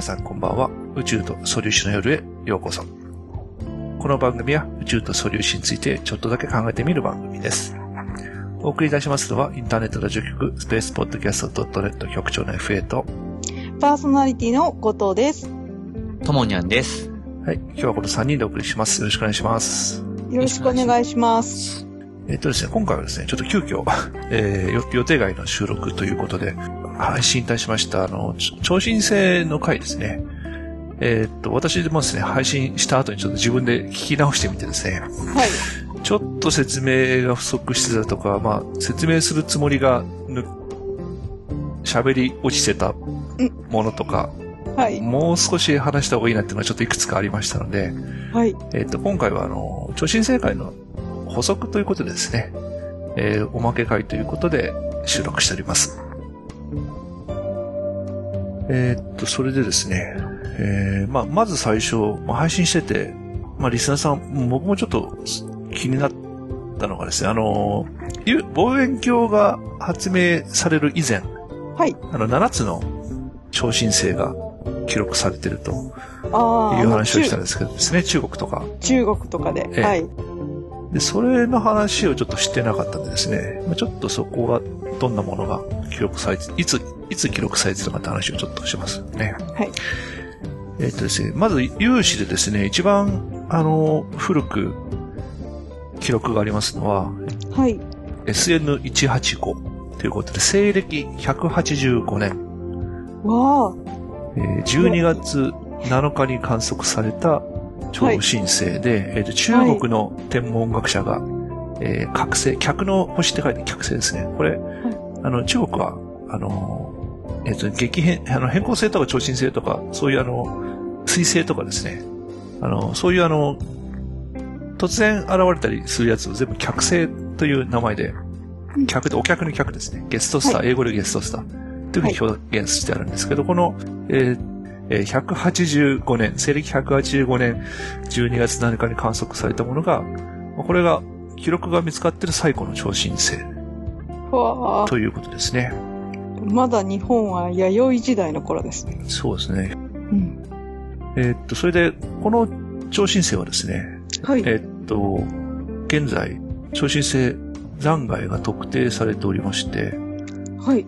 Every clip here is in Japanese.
皆さんこんばんは。宇宙と素粒子の夜へようこそ。この番組は宇宙と素粒子についてちょっとだけ考えてみる番組です。お送りいたしますのはインターネットラジオ局スペースポッドキャスト .net 局長の FA と、パーソナリティの後藤です。ともにゃんです。はい、今日はこの3人でお送りします。よろしくお願いします。よろしくお願いします。えっとですね、今回はですね、ちょっと急遽、えーよ予定外の収録ということで、配信いたしました、あの、ち超新星の回ですね。えーっと、私もですね、配信した後にちょっと自分で聞き直してみてですね、はい。ちょっと説明が不足してたとか、まあ、説明するつもりがぬ、喋り落ちてたものとか、はい。もう少し話した方がいいなっていうのはちょっといくつかありましたので、はい。えっ、と、今回はあの、超新星会の補足ということでですね、えーおまけ会ということで収録しております。えっと、それでですね、えーまあ、まず最初、まあ、配信してて、まあ、リスナーさん、僕もちょっと気になったのがですね、あの、ゆ望遠鏡が発明される以前、はい。あの、7つの超新星が記録されてるとああ。いう話をしたん中ですけどですね、中国とか。中国とかで。ええはい。で、それの話をちょっと知ってなかったんでですね、まあちょっとそこがどんなものが記録されて、いつ、いつ記録されてたかって話をちょっとしますね。はい。えっ、とですね、まず有志でですね、一番、あの、古く記録がありますのは、はい。SN185 ということで、西暦185年、わあ。えー12月7日に観測された超新星で、えーと中国の天文学者が、えー覚醒、客の星って書いて客星ですね。これ、あの、中国は、あの、えっ、と、激変、あの、変更星とか超新星とか、そういうあの、水星とかですね。あの、そういうあの、突然現れたりするやつを全部客星という名前で、客で、お客の客ですね。ゲストスター、は英語でゲストスター。というふうに表現してあるんですけど、この、えーえー185年、西暦185年12月7日に観測されたものが、まあこれが、記録が見つかっている最古の超新星。ということですね。まだ日本は弥生時代の頃ですね。そうですね。うん。えーっと、それで、この超新星はですね、はい。えーっと、現在、超新星残骸が特定されておりまして、はい。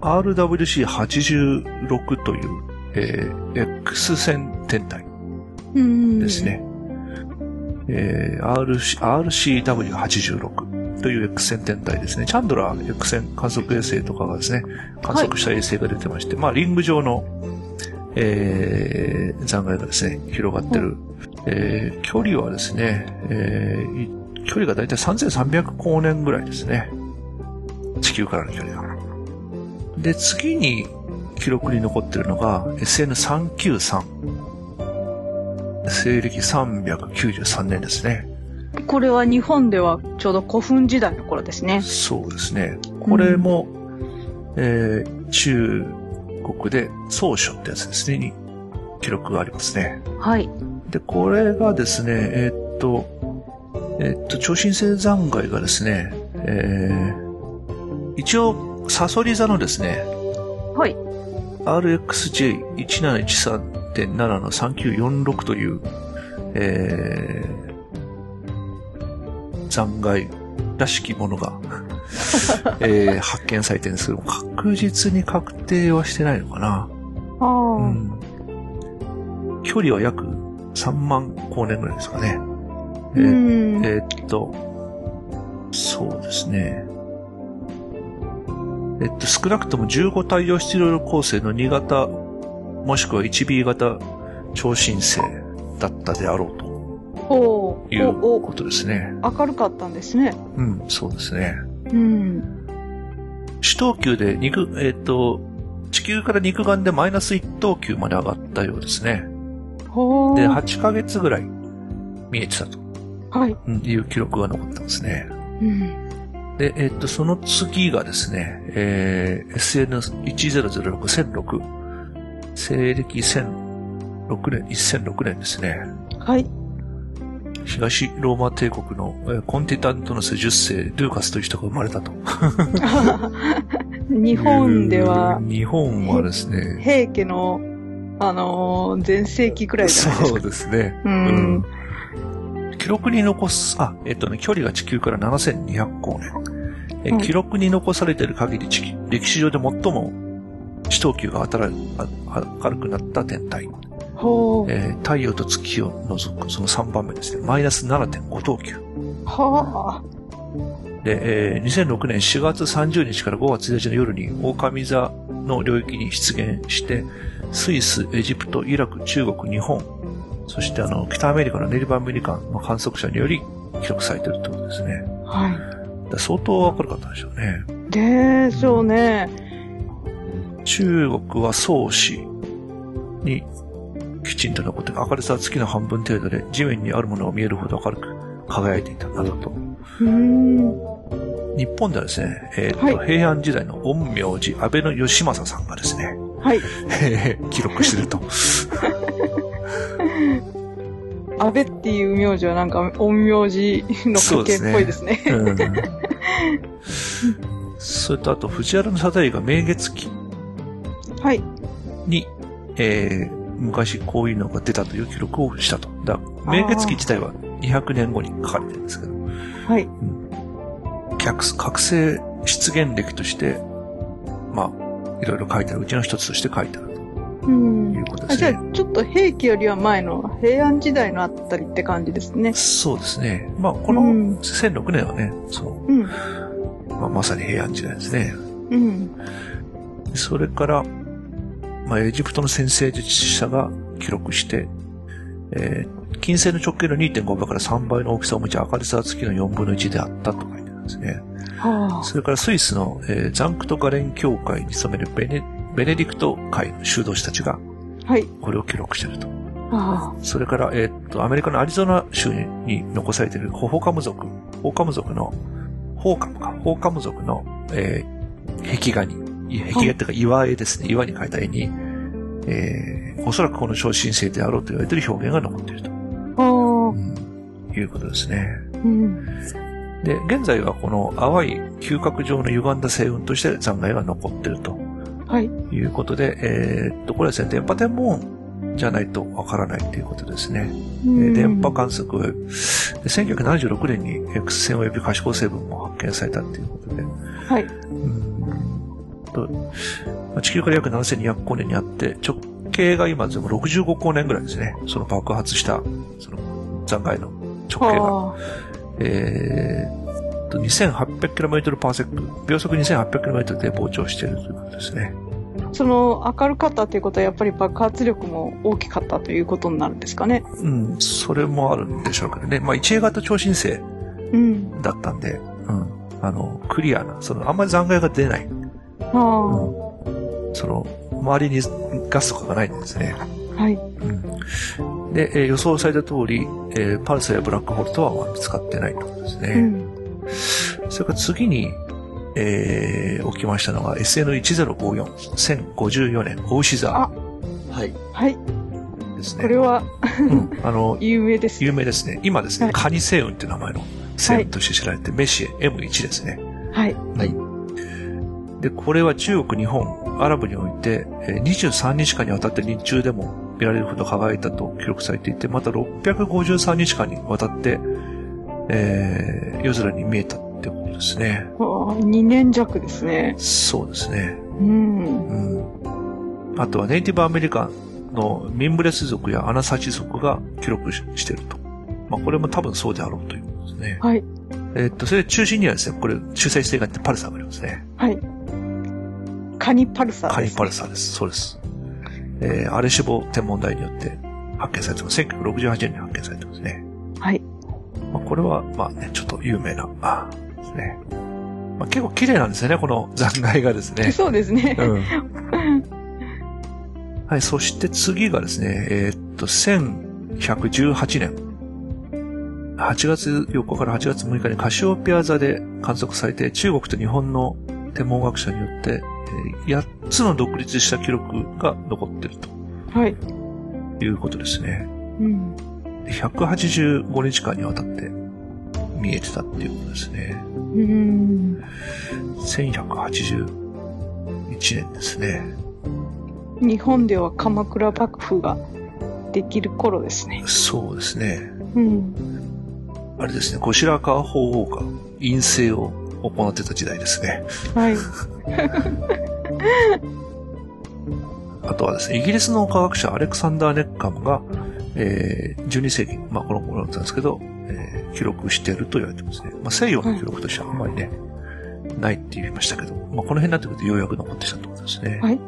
RWC86 という、えー X 線天体うん。です。ね。えー RC RCW86 という X 線天体ですね。チャンドラー X 線観測衛星とかがですね、観測した衛星が出てまして、まあ、リング状の、えー残骸がですね、広がってる。えー距離はですね、えーい距離がだいたい3300光年ぐらいですね。地球からの距離が。で、次に記録に残ってるのが SN393。西暦393年ですね。これは日本ではちょうど古墳時代の頃ですね。そうですね。これも、えー中国で総書ってやつですね、に記録がありますね。はい。で、これがですね、えーっと、えーっと、超新星残骸がですね、えー一応、サソリ座のですね、はい。RXJ1713.7 の3946という、えー、残骸らしきものが、えー発見されてるんですけど、確実に確定はしてないのかな。うん。距離は約3万光年ぐらいですかね。えうーん。えーっと、そうですね。えっと、少なくとも15太陽スチロール構成の2型、もしくは 1B 型超新星だったであろうとおいうことですね。明るかったんですね。うん、そうですね。うん。主等級で肉、えっと、地球から肉眼でマイナス1等級まで上がったようですね。で、ほー。8ヶ月ぐらい見えてたとはい。うんいう記録が残ってますね。うん。で、えっと、その次がですね、えー、SN1006、1006、西暦1006年、1006年ですね。はい。東ローマ帝国の、えーコンティタントノス10世、ルーカスという人が生まれたと。日本では日本はですね、平家のあのー、前世紀くらいですか。そうですね。うん。記録に残す、あ、えっとね、距離が地球から7200光年。えはい記録に残されている限り地球、歴史上で最も地等級が明るくなった天体。えー太陽と月を除くその3番目ですね。マイナス7.5等級。はで、えー2006年4月30日から5月1日の夜に狼座の領域に出現して、スイス、エジプト、イラク、中国、日本、そしてあの、北アメリカのネリバンメリカンの観測者により記録されているということですね。あ。はだから相当明るかったんでしょうね。い。でしょうね。中国は宋氏にきちんと残って明るさは月の半分程度で地面にあるものが見えるほど明るく輝いていたなどと。うーん。日本ではですね、えーとはい平安時代の陰陽師安倍の義政さんがですね、はい。え ー記録してると。安倍っていう名字はなんか陰陽師の家系っぽいですね。うんそれとあと、藤原定家が明月期はい。に、えー昔こういうのが出たという記録をしたと。だ明月期自体は200年後に書かれてるんですけど、はい。逆覚醒出現歴として、まあ、いろいろ書いてあるうちの一つとして書いてあるう。というんことであじゃすね。あ、ちょっと平家よりは前の平安時代のあたりって感じですね。そうですね。まあ、このうん1006年はね、その、うん。まあ、まさに平安時代ですね。うん。それから、まあ、エジプトの先生術者が記録して、えー金星の直径の2.5倍から3倍の大きさを持ち、明るさは月の4分の1であったと書いてあるんですね。はそれからスイスの、えーザンクトガレン教会に勤めるベネベネディクト会の修道士たちがあ。はい。これを記録していると。あそれから、えーっと、アメリカのアリゾナ州に残されているホホカム族、ホーカム族の、ホーカムか、ホーカム族の、えー壁画に、い壁画っていうか岩絵ですね、岩に描いた絵に、えーおそらくこの超新星であろうと言われている表現が残っていると、あ。ああう。んいうことですね。うん。で、現在はこの淡い嗅覚状の歪んだ星雲として残骸が残っているとはい。いうことで、えーっと、これはですね、電波天文じゃないとわからないということですね。えー電波観測、で1976年に X 線及び可視光成分も発見されたということで、はい。うんとまあ地球から約7200光年にあって、直径が今でも65光年ぐらいですね。その爆発した、その残骸の直径が。はえーっと、2800km パーセック、秒速 2800km で膨張しているということですね。あ。その明るかったということはやっぱり爆発力も大きかったということになるんですかね。うん、それもあるんでしょうけどね。まあ、1A 型超新星うん。だったんで、うん。あの、クリアな、その、あんまり残骸が出ない。はその、周りにガスとかがないんですね。あ。はい。うん。で、えー予想された通り、えーパルサやブラックホールとはまあ見つかってないということですね。うん。それから次に、えー起きましたのが SN1054、1054年、大牛座あはい。はい。ですね。これはうん、あの、有名です。有名ですね。今ですね、はいカニ星雲っていう名前の星雲として知られて、メシエ M1 ですね。はい。はい。で、これは中国、日本、アラブにおいて、えー23日間にわたって日中でも見られるほど輝いたと記録されていて、また653日間にわたって、えー夜空に見えたってことですね。2年弱ですね。そうですね。うん。うん。あとはネイティブアメリカンのミンブレス族やアナサチ族が記録ししていると。まあこれも多分そうであろうということですね。はい。えーっと、それで中心にはですね、これ主催してがってパルサーがありますね。はい。カニパルサーカニです、パルサーです。そうです。えー、アレシボ天文台によって発見されてます。1968年に発見されてますね。はい。まあ、これは、まあね、ちょっと有名な、あですね。まあ、結構綺麗なんですよね、この残骸がですね。そうですね。うん。はい、そして次がですね、えーっと、1118年。8月4日から8月6日にカシオペア座で観測されて、中国と日本の天文学者によって、えー8つの独立した記録が残っているはい。ということですね。うん。185日間にわたって見えてたっていうことですね。うん。1181年ですね。日本では鎌倉幕府ができる頃ですね。そうですね。うん。あれですね、後白河法皇が陰性を行ってた時代ですね。はい。あとはですね、イギリスの科学者アレクサンダー・ネッカムが、えー、12世紀、まあこの頃だったんですけど、えー記録していると言われてますね。まあ西洋の記録としてはあんまりね、ないって言いましたけど、まあこの辺になってくるとようやく残ってきたってことですね。はい。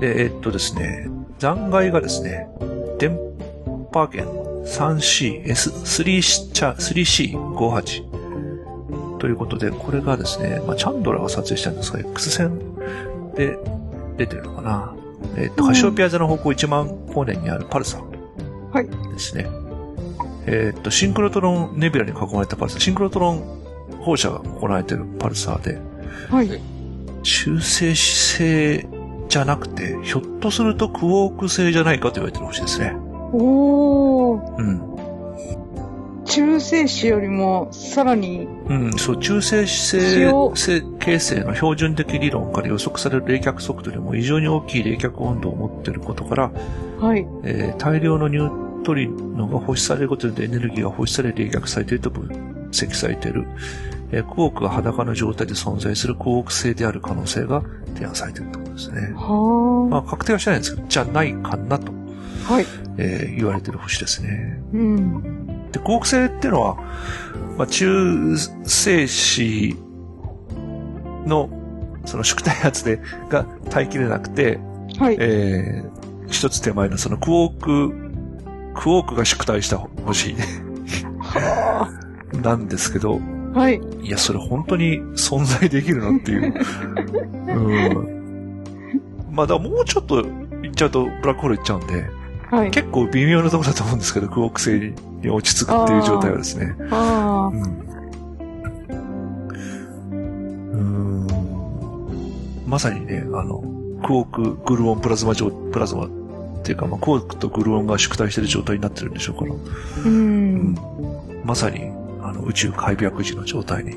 で、えーっとですね、残骸がですね、電波圏 3CS、3C58 ということで、これがですね、まあ、チャンドラが撮影したんですが、X 線で出てるのかな。えーっと、うんカシオペア座の方向1万光年にあるパルサはい。ですね。えーっと、シンクロトロンネビュラに囲まれたパルサー、シンクロトロン放射が行われているパルサーで、はい。中性子星じゃなくて、ひょっとするとクォーク星じゃないかと言われてる星ですね。おー。うん。中性子よりもさらに、うん、そう、中性子塩星形成の標準的理論から予測される冷却速度よりも異常に大きい冷却温度を持っていることから、はい。えー大量のニュートリノが放出されることでエネルギーが放出され冷却されていると分析されている、えークォークが裸の状態で存在するクォーク星である可能性が提案されているということですね。はまあ、確定はしてないんですけど、じゃないかなと、あ。はい。えー言われている星ですね。うん。で、クォーク星っていうのは、まあ、中性子の、その宿体圧で、が耐えきれなくて、はい。えー、一つ手前のそのクォーク、クォークが宿体した星はなんですけど、あ。はい。いや、それ本当に存在できるのっていう。うん。まあ、だからもうちょっと行っちゃうとブラックホール行っちゃうんで、はい。結構微妙なところだと思うんですけど、クォーク星に落ち着くっていう状態はですね。あうん。うん。まさにね、あの、クォーク、グルオン、プラズマ状、プラズマっていうか、まあ、クォークとグルオンが縮体してる状態になってるんでしょうから。あ。うん。まさに、あの、宇宙開闢時の状態に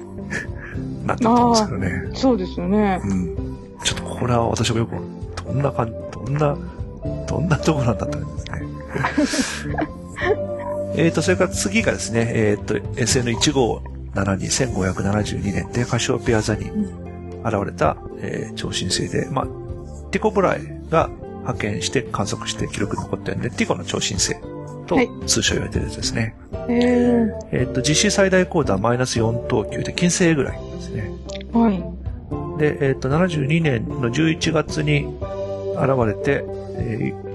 なってたんですけどね。そうですよね。うん。ちょっとこれは私もよく、どんな感じ、どんな、どんなところなんだったんですね。えっと、それから次がですね、えっ、と、SN1572、1572年でカシオペア座に現れた、えー超新星で、まあ、ティコブライが派遣して観測して記録に残ってるんで、ティコの超新星とはい通称言われてるやつですね。えええっ、と、実施最大高度はマイナス4等級で、金星ぐらいですね。はい。で、えっ、と、72年の11月に現れて、えー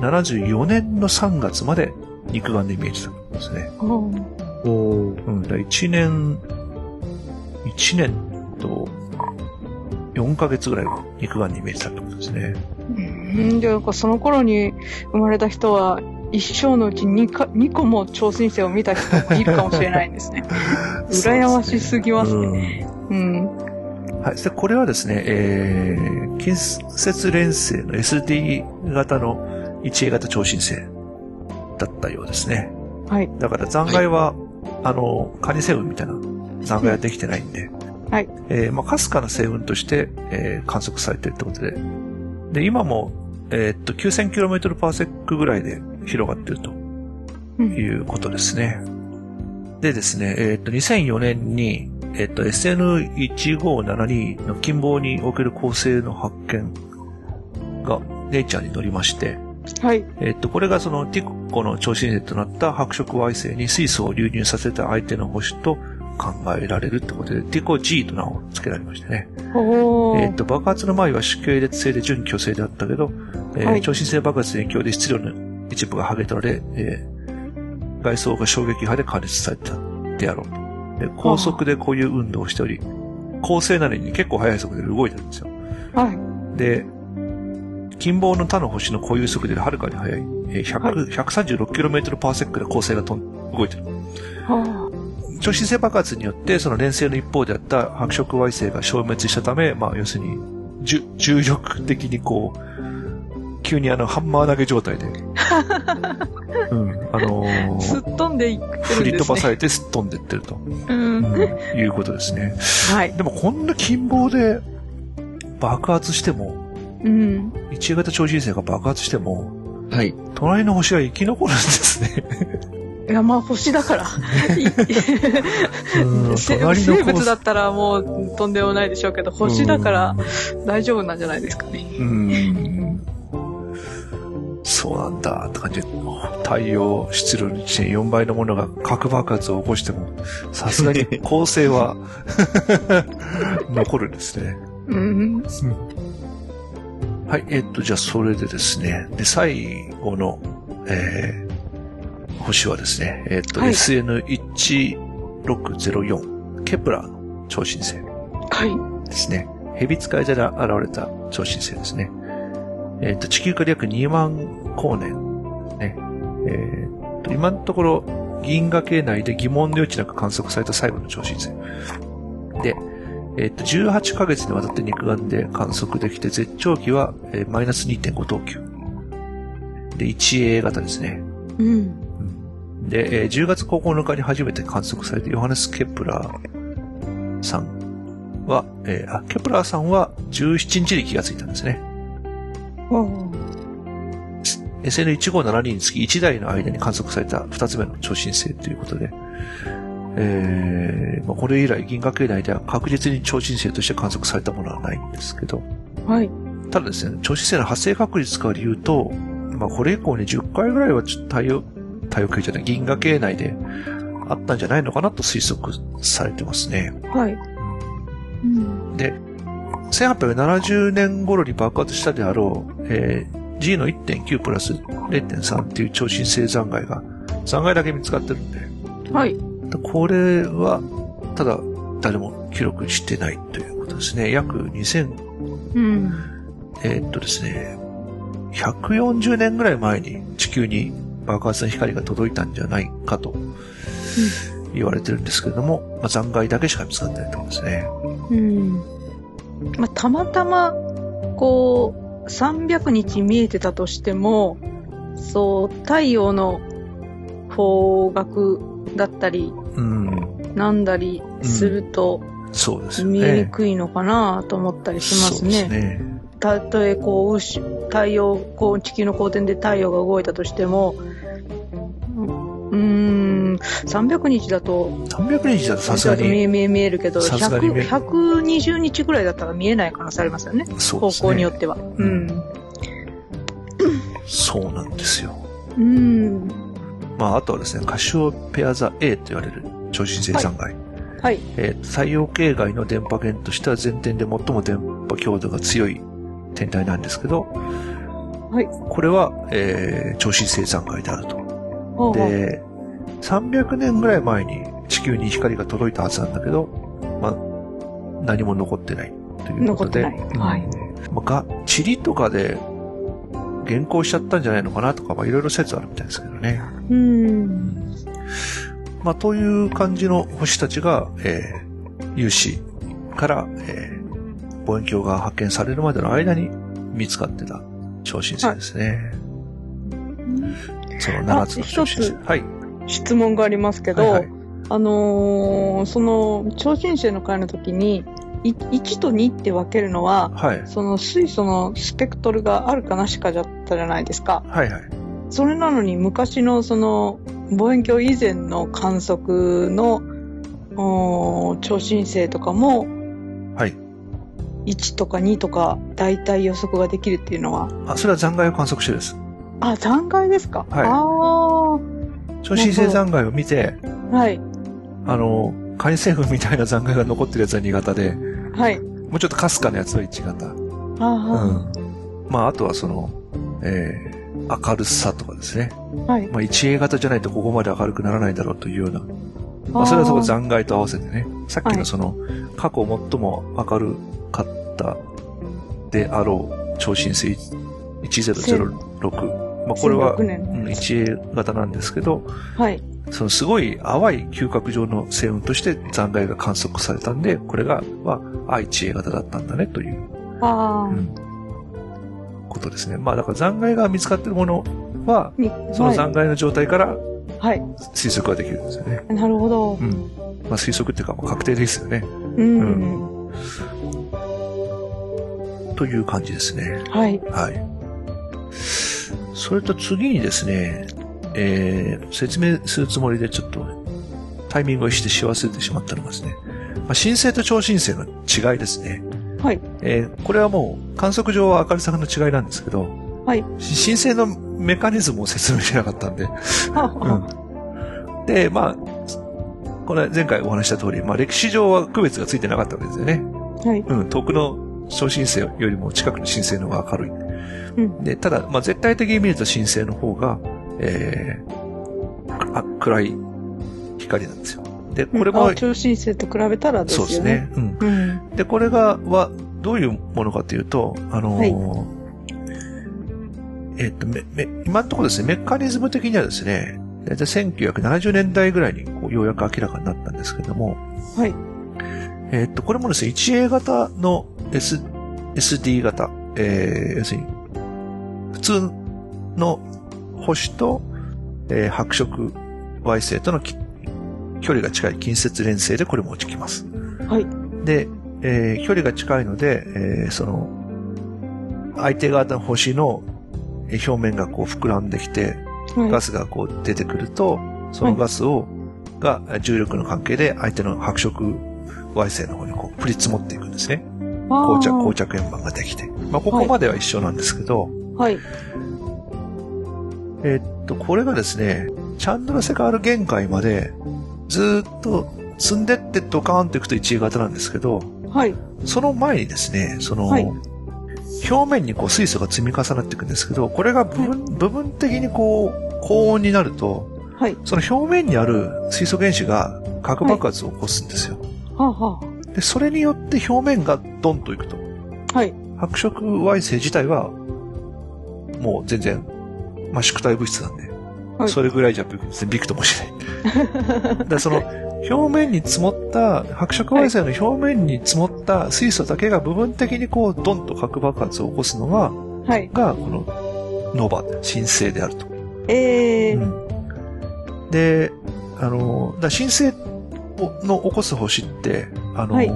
74年の3月まで肉眼で見えてたんですね。あーうん、だ1年、1年と4ヶ月ぐらいは肉眼に見えてたってことですね。うん、じゃその頃に生まれた人は、一生のうち 2, か2個も超新星を見た人もいるかもしれないんですね。羨ましすぎますね。うん。うんはい。で、これはですね、えー、近接連星の SD 型の 1A 型超新星だったようですね。はい。だから残骸は、あの、カニ星雲みたいな残骸はできてないんで、はい。えーまあ、かすかな星雲として、えー観測されてるってことで、で、今も、えーっと、9000km パーセックぐらいで広がってるとうんいうことですね。でですね、えーっと、2004年に、えーっと、SN1572 の近傍における恒星の発見が、ネイチャーに載りまして、はい。えっと、これがそのティコの超新星となった白色矮星に水素を流入させた相手の星と考えられるってことで、ティコ G と名を付けられましてね。えっと、爆発の前は主系列性で準巨星であったけど、えーはい超新星爆発の影響で質量の一部が剥げ取られ、えー外装が衝撃波で加熱されたであろうと。で高速でこういう運動をしており、恒星なのに結構速い速度で動いてるんですよ。はい。で、近傍の他の星の固有速度よりはるかに速い、えー100 136km パーセックで恒星が飛ん動いてる。は超新星爆発によって、その連星の一方であった白色矮星が消滅したため、まあ、要するに、重重力的にこう、急にあの、ハンマー投げ状態で、うん、あのあ。すーっ飛んでいってるんですね。振り飛ばされてすっ飛んでってると、うん。うんいうことですね。はい。でもこんな近傍で爆発しても、うん。1A 型超新星が爆発しても、はい。隣の星は生き残るんですね。いや、まあ星だから。生物だったらもうとんでもないでしょうけど、星だから大丈夫なんじゃないですかね。うん。そうなんだって感じで、太陽質量1.4倍のものが核爆発を起こしても、さすがに 構成は 残るんですね。うん。はい、えっと、じゃあそれでですね、で、最後の、えー星はですね、えっと、はい SN1604、ケプラーの超新星はい。ですね。蛇使い座で現れた超新星ですね。えっ、と、地球から約2万光年。ね。えっ、と、今のところ、銀河系内で疑問の余地なく観測された最後の超新星。で、えっ、と、18ヶ月にわたって肉眼で観測できて、絶頂期は、えーマイナス2.5等級。で、1A 型ですね。うん。で、えー10月9日に初めて観測されたヨハネス・ケプラーさんは、えーあ、ケプラーさんは17日に気がついたんですね。おー SN1572 につき一代の間に観測された2つ目の超新星ということで、えーまあ、これ以来銀河系内では確実に超新星として観測されたものはないんですけど、はい。ただですね、超新星の発生確率から言うと、まあ、これ以降に10回ぐらいはちょっと太陽、太陽系じゃない、銀河系内であったんじゃないのかなと推測されてますね。はい。うん。で、1870年頃に爆発したであろう、えー G の1.9プラス0.3っていう超新星残骸が、残骸だけ見つかってるんで、はい。これは、ただ、誰も記録してないということですね。約2000、うん。えーっとですね、140年ぐらい前に地球に爆発の光が届いたんじゃないかと言われてるんですけれども、まあ、残骸だけしか見つかってないと思うんですね。うん。まあ、たまたま、こう、300日見えてたとしても、そう、太陽の方角だったり、うん、なんだりすると、そうですよね。見えにくいのかなと思ったりしますね。ね。たとえ、こう、牛太陽、こう、地球の公転で太陽が動いたとしても、うーん、300日だと、300日だとさすがに、見え見えるけど、さすがに見え100 120日ぐらいだったら見えない可能性ありますよね。ね。向によっては。うん。そうなんですよ。うん。まあ、あとはですね、カシオペア座 A と言われる超新星残骸。はい。えー太陽系外の電波源としては全天で最も電波強度が強い天体なんですけど、はい。これは、えー超新星残骸であると。で、300年ぐらい前に地球に光が届いたはずなんだけど、まあ、何も残ってないということで。残ってないはいうんまあ、が、塵とかで、減光しちゃったんじゃないのかなとか、まあ、いろいろ説あるみたいですけどね。うん。まあ、という感じの星たちが、えー、有志から、えー、望遠鏡が発見されるまでの間に見つかってた超新星ですね。その7つの超新星。あはい。質問がありますけど、はいはいあのーその、超新星の回の時に、い1と2って分けるのは、はい。その水素のスペクトルがあるかなしかだったじゃないですか。はいはい。それなのに昔のその望遠鏡以前の観測の超新星とかもはい。1とか2とか大体予測ができるっていうのは、あ、それは残骸を観測してです。あ、残骸ですか、はいあ超新星残骸を見て、あ、はい、あの、海星群みたいな残骸が残ってるやつは2型で、はい。もうちょっとかすかなやつは1型。あうあ、ん。まあ、あとはその、えー、明るさとかですね。はい。まあ、1A 型じゃないとここまで明るくならないだろうというような。まあ、それはそこ残骸と合わせてね。さっきはいのその、過去最も明るかったであろう超新星1006。まあ、これは、1006年うん 1A 型なんですけど、はい。そのすごい淡い嗅覚上の星雲として残骸が観測されたんで、これが、は、あ、1A 型だったんだねという、ああ、うんことですね。まあだから残骸が見つかっているものは、にその残骸の状態からはい。推測ができるんですよね。なるほどう。ん。まあ推測っていうか、まあ確定ですよね。うん。という感じですね。はい。はい。それと次にですね、えー、説明するつもりでちょっとタイミングをしてし忘れてしまったのがですね、まあ、新星と超新星の違いですね。はい。えーこれはもう観測上は明るさの違いなんですけど、はい。し新星のメカニズムを説明しなかったんで、はあはうん。で、まあ、これ前回お話しした通り、まあ歴史上は区別がついてなかったわけですよね。あはい。うん、遠くの超新星よりも近くの新星の方が明るい。うん。で、ただ、まあ、絶対的に見ると新星の方が、えー、あ暗い光なんですよ。で、これも、あ超新星と比べたらですよね。そうですね。うん。うん。で、これが、は、どういうものかというと、あのーえっと、め、め、今のところですね、メカニズム的にはですね、だいたい1970年代ぐらいにこうようやく明らかになったんですけれども、はい。えっと、これもですね、1A 型の S、SD 型、えー、要するに、普通の星と、えー白色 Y 星とのき距離が近い近接連星でこれも落ちきます。はい。で、えー距離が近いので、えーその、相手側の星のえー表面がこう膨らんできて、はい。ガスがこう出てくると、そのガスを、が重力の関係で相手の白色 Y 星の方にこう降り積もっていくんですね。膠着、膠着円盤ができて。まあ、ここまでは一緒なんですけど、はい。えーっと、これがですね、チャンドラセカール限界まで、ずーっと積んでってドカーンといくと1型なんですけど、はい。その前にですね、その、はい表面にこう水素が積み重なっていくんですけど、これが部分,、部分的にこう、高温になると、はい。その表面にある水素原子が核爆発を起こすんですよ。はあ、はで、それによって表面がドンといくと。あ。はい。白色 Y 星自体は、もう全然、まあ、縮体物質なんで、はいそれぐらいじゃびくともしない。だその、表面に積もった、白色 Y 星の表面に積もった水素だけが部分的にこう、ドンと核爆発を起こすのが、はい。が、この、ノーバ、新星であると。ええー。うんで、あの、だから新星をの起こす星って、あの、はい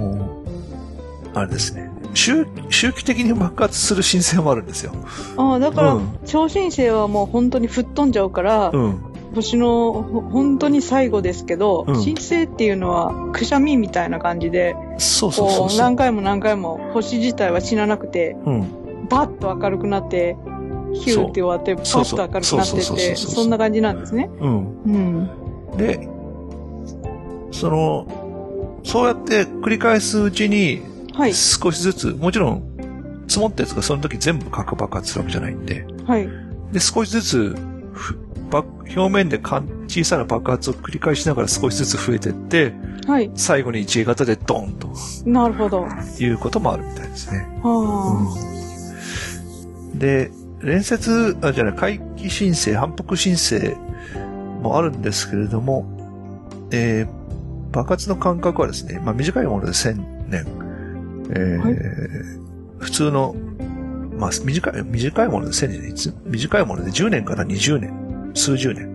あれですね、周周期的に爆発する新星もあるんですよ。ああ、だから、うん超新星はもう本当に吹っ飛んじゃうから、うん。星のほ本当に最後ですけど、うん新星っていうのはくしゃみみたいな感じで、そう。何回も何回も星自体は死ななくて、うん。バッと明るくなって、ヒューって終わって、パそうそうッと明るくなってって、そんな感じなんですね。うん。うん。で、その、そうやって繰り返すうちに、はい。少しずつ、もちろん、積もったやつがその時全部核爆発するわけじゃないんで、はい。で、少しずつ、表面で小さな爆発を繰り返しながら少しずつ増えてって、はい。最後に 1A 型でドンとなるほど。いうこともあるみたいですね。はで、連接、あ、じゃない、回帰申請、反復申請もあるんですけれども、えー爆発の間隔はですね、まあ短いもので1000年、えーはい普通の、まあ短い、短いもので1000年いつ、短いもので10年から20年、数十年。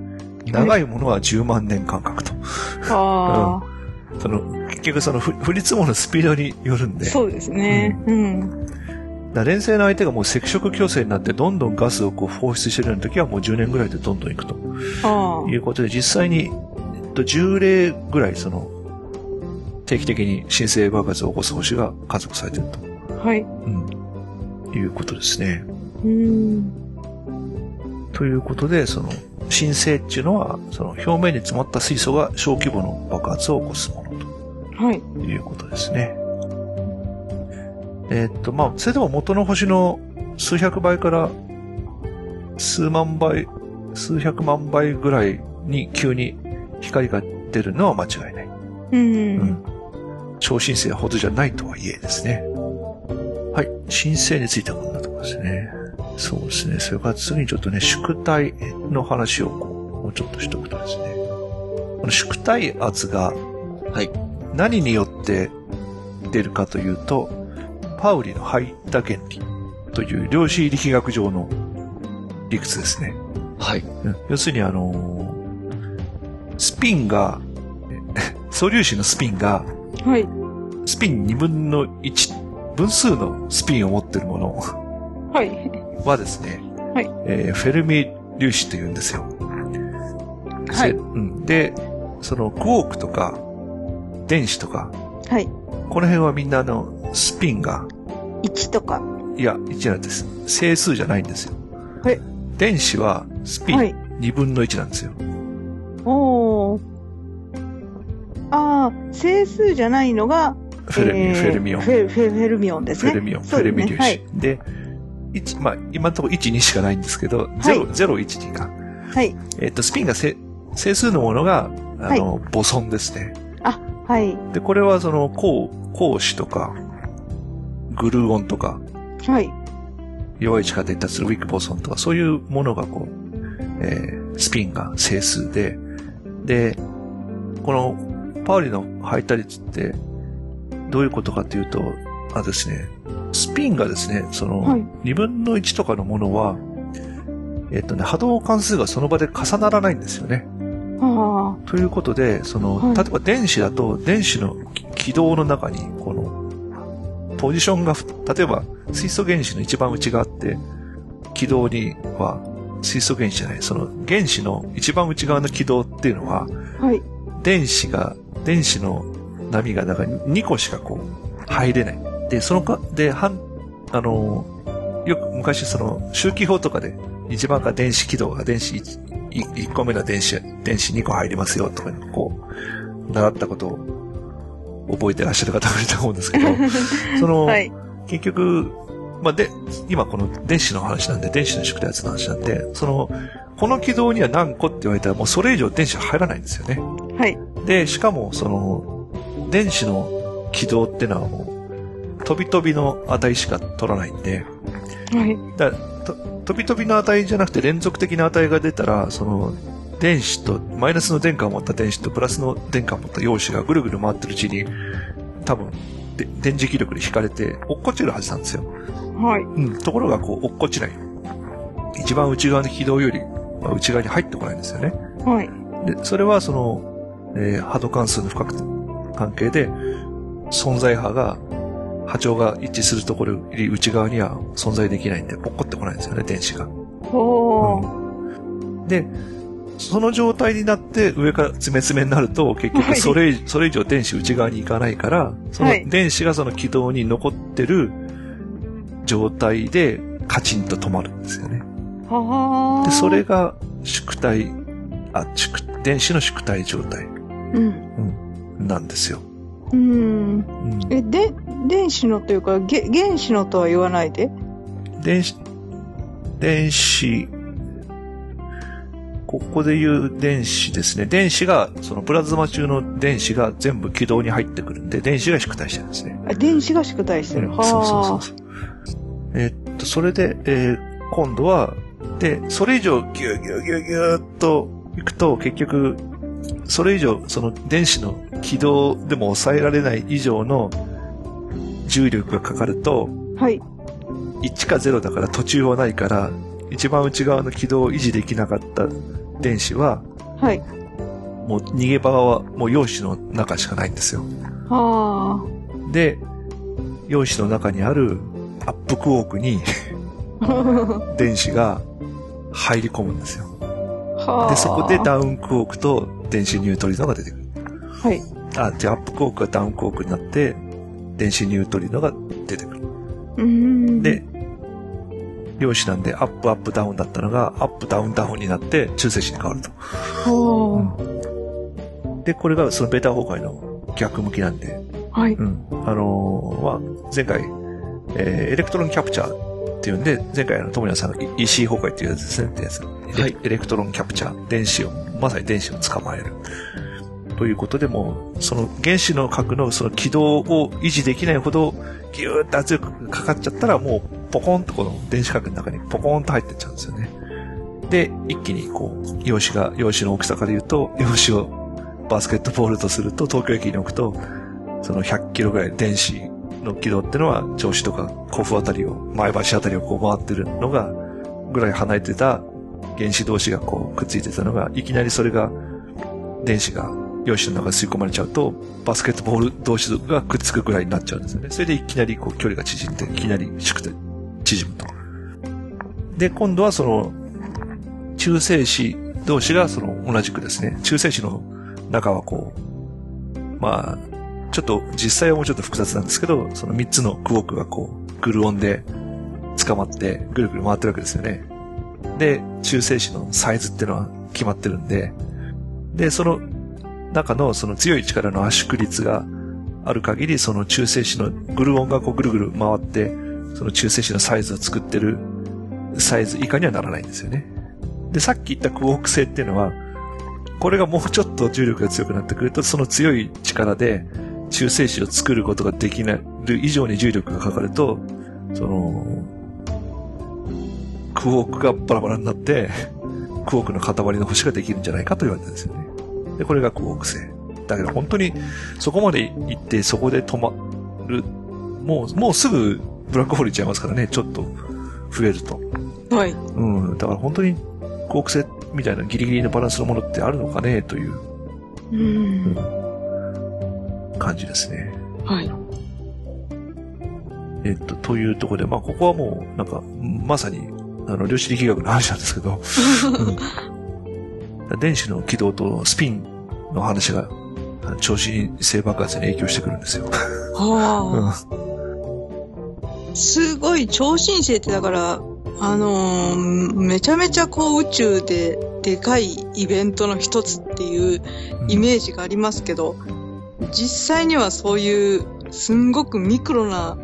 長いものは10万年間隔と。あ。はその、結局そのふ降り積もるスピードによるんあ。で。そうですね。うん。だから連星の相手がもう赤色強制になってどんどんガスをこう放出してるような時はもう10年ぐらいでどんどんいくとあいうことで実際に、えっと、10例ぐらいその定期的に新生爆発を起こす星が観測されていると、あ。はい。うん、いうことですね。うん。ということで、その新星っていうのはその表面に詰まった水素が小規模の爆発を起こすものはい。ということですね。えーっと、まあ、それでも元の星の数百倍から数万倍、数百万倍ぐらいに急に光が出るのは間違いない。う。うんん。超新星ほどじゃないとはいえですね。はい。新星についてはこんなところですね。そうですね。それから次にちょっとね、宿体の話をこう、もうちょっとしとくとですね。この宿体圧がはい。何によって出るかというと、パウリの排他原理という量子力学上の理屈ですね。はい。うん要するにあのースピンが、え 素粒子のスピンがはい。スピン2分の1分数のスピンを持ってるものはい。はですね、はいえーフェルミ粒子って言うんですよ。はいせうん、で、そのクォークとか電子とか、はい。この辺はみんなあの、スピンが、1とか。いや、1なんです。整数じゃないんですよ。はい電子はスピンはい。2分の1なんですよ。おー。整数じゃないのが、フェルミ、えーフェルミオン。フェフェルミオンですね。フェルミオン、フェルミ粒子。で、一まあ、今のところ1、2しかないんですけど、い0、0、1、2か。はい。えっ、と、スピンがせ整数のものが、あの、ボソンですね。はい。で、これはその、光、光子とか、グルーオンとか、はい。弱い力で達するウィークボソンとか、そういうものがこう、えースピンが整数で、で、このパウリの配達率って、どういうことかというと、あですね、スピンがですね、その、はい2分の1とかのものは、えっ、とね、波動関数がその場で重ならないんですよね。あということで、その、はい例えば電子だと、電子の軌道の中に、この、ポジションがふ、例えば、水素原子の一番内側って、軌道には、水素原子じゃない、その原子の一番内側の軌道っていうのは、あ。はい。電子が、電子の波が中に2個しかこう、入れない。で、そのか、で、半、あの、よく昔その、周期法とかで、一番が電子軌道が電子 1, 1個目の電子、電子2個入りますよとか、こう、習ったことを覚えてらっしゃる方がいると思うんですけど、その、はい。結局、まあ、で、今この電子の話なんで、電子の縮達の話なんで、その、この軌道には何個って言われたらもうそれ以上電子は入らないんですよね。はい。で、しかも、その、電子の軌道ってのはもう、飛び飛びの値しか取らないんで、はい。だと飛び飛びの値じゃなくて連続的な値が出たら、その、電子と、マイナスの電荷を持った電子とプラスの電荷を持った陽子がぐるぐる回ってるうちに、多分、で電磁気力で引かれて落っこちるはずなんですよ。はい。うん。ところが、こう、落っこちない。一番内側の軌道より、まあ内側に入ってこないんですよね。はい。で、それはその、えー波動関数の不確関係で、存在波が、波長が一致するところより内側には存在できないんで、落っこってこないんですよね、電子が。おー。で、その状態になって上から詰め詰めになると、結局はいそれ、それ以上電子内側に行かないから、そのはい電子がその軌道に残ってる状態でカチンと止まるんですよね。はあ。で、それが縮体、あ、縮、電子の縮体状態うん。なんですよ。うん。うんえ、で、電子のというか、げ原子のとは言わないで？電子、電子、ここで言う電子ですね。電子が、そのプラズマ中の電子が全部軌道に入ってくるんで、電子が縮体してるんですね。あ電子が縮体してる。うんはあ。そうそうそうそう。えーっと、それで、えー今度は、で、それ以上ギューギューギューギューっと行くと、結局、それ以上、その電子の軌道でも抑えられない以上の重力がかかると、はい。1か0だから途中はないから、一番内側の軌道を維持できなかった電子は、はい。もう逃げ場はもう陽子の中しかないんですよ。はで、陽子の中にあるアップクォークにあ。電子が入り込むんですよ。はあ。で、そこでダウンクォークと電子ニュートリノが出てくる。はい。あ、じゃあアップクォークがダウンクォークになって、電子ニュートリノが出てくる。うん。で、量子なんでアップアップダウンだったのが、アップダウンダウンになって中性子に変わると。はで、これがそのベータ崩壊の逆向きなんで、あ。はい。うん。あのーまあ、前回、えー Electron Capture っていうんで、前回あの、友谷さんの EC 崩壊っていうやつですね、ってやつ。はい Electron Capture、電子を、まさに電子を捕まえる。ということでもう、その原子の核のその軌道を維持できないほど、ギューッと圧力かかっちゃったら、もう、ポコンとこの電子核の中にポコンと入ってっちゃうんですよね。で、一気にこう、陽子が、陽子の大きさから言うと、陽子をバスケットボールとすると、東京駅に置くと、その100キロぐらい電子の軌道ってのは、銚子とか甲府あたりを、前橋あたりをこう回ってるのが、ぐらい離れてた原子同士がこうくっついてたのが、いきなりそれが、電子が陽子の中に吸い込まれちゃうと、バスケットボール同士がくっつくぐらいになっちゃうんですよね。それでいきなりこう距離が縮んで、いきなり縮く縮むと。で、今度はその、中性子同士がその同じくですね、中性子の中はこう、まあ、ちょっと実際はもうちょっと複雑なんですけど、その3つのクォークがこう、グルオンで捕まってぐるぐる回ってるわけですよね。で、中性子のサイズっていうのは決まってるんで、で、その中のその強い力の圧縮率がある限り、その中性子のグルオンがこうぐるぐる回って、その中性子のサイズを作ってるサイズ以下にはならないんですよね。で、さっき言ったクォーク性っていうのは、これがもうちょっと重力が強くなってくると、その強い力で中性子を作ることができない以上に重力がかかると、その、クォークがバラバラになって、クォークの塊の星ができるんじゃないかと言われてるんですよね。で、これがクォーク性。だけど本当にそこまで行ってそこで止まる、もう、もうすぐブラックホール行っちゃいますからね、ちょっと増えると。はい。うん。だから本当にクォーク性みたいなギリギリのバランスのものってあるのかね、という、うん。感じですね。はい。えっと、というところで、まあ、ここはもう、なんか、まさに、あの、量子力学の話なんですけど、うん、電子の軌道とスピンの話が、超新星爆発に影響してくるんですよ。はあ。うん、すごい、超新星ってだから、あのー、めちゃめちゃこう宇宙ででかいイベントの一つっていうイメージがありますけど、うん、実際にはそういうすんごくミクロな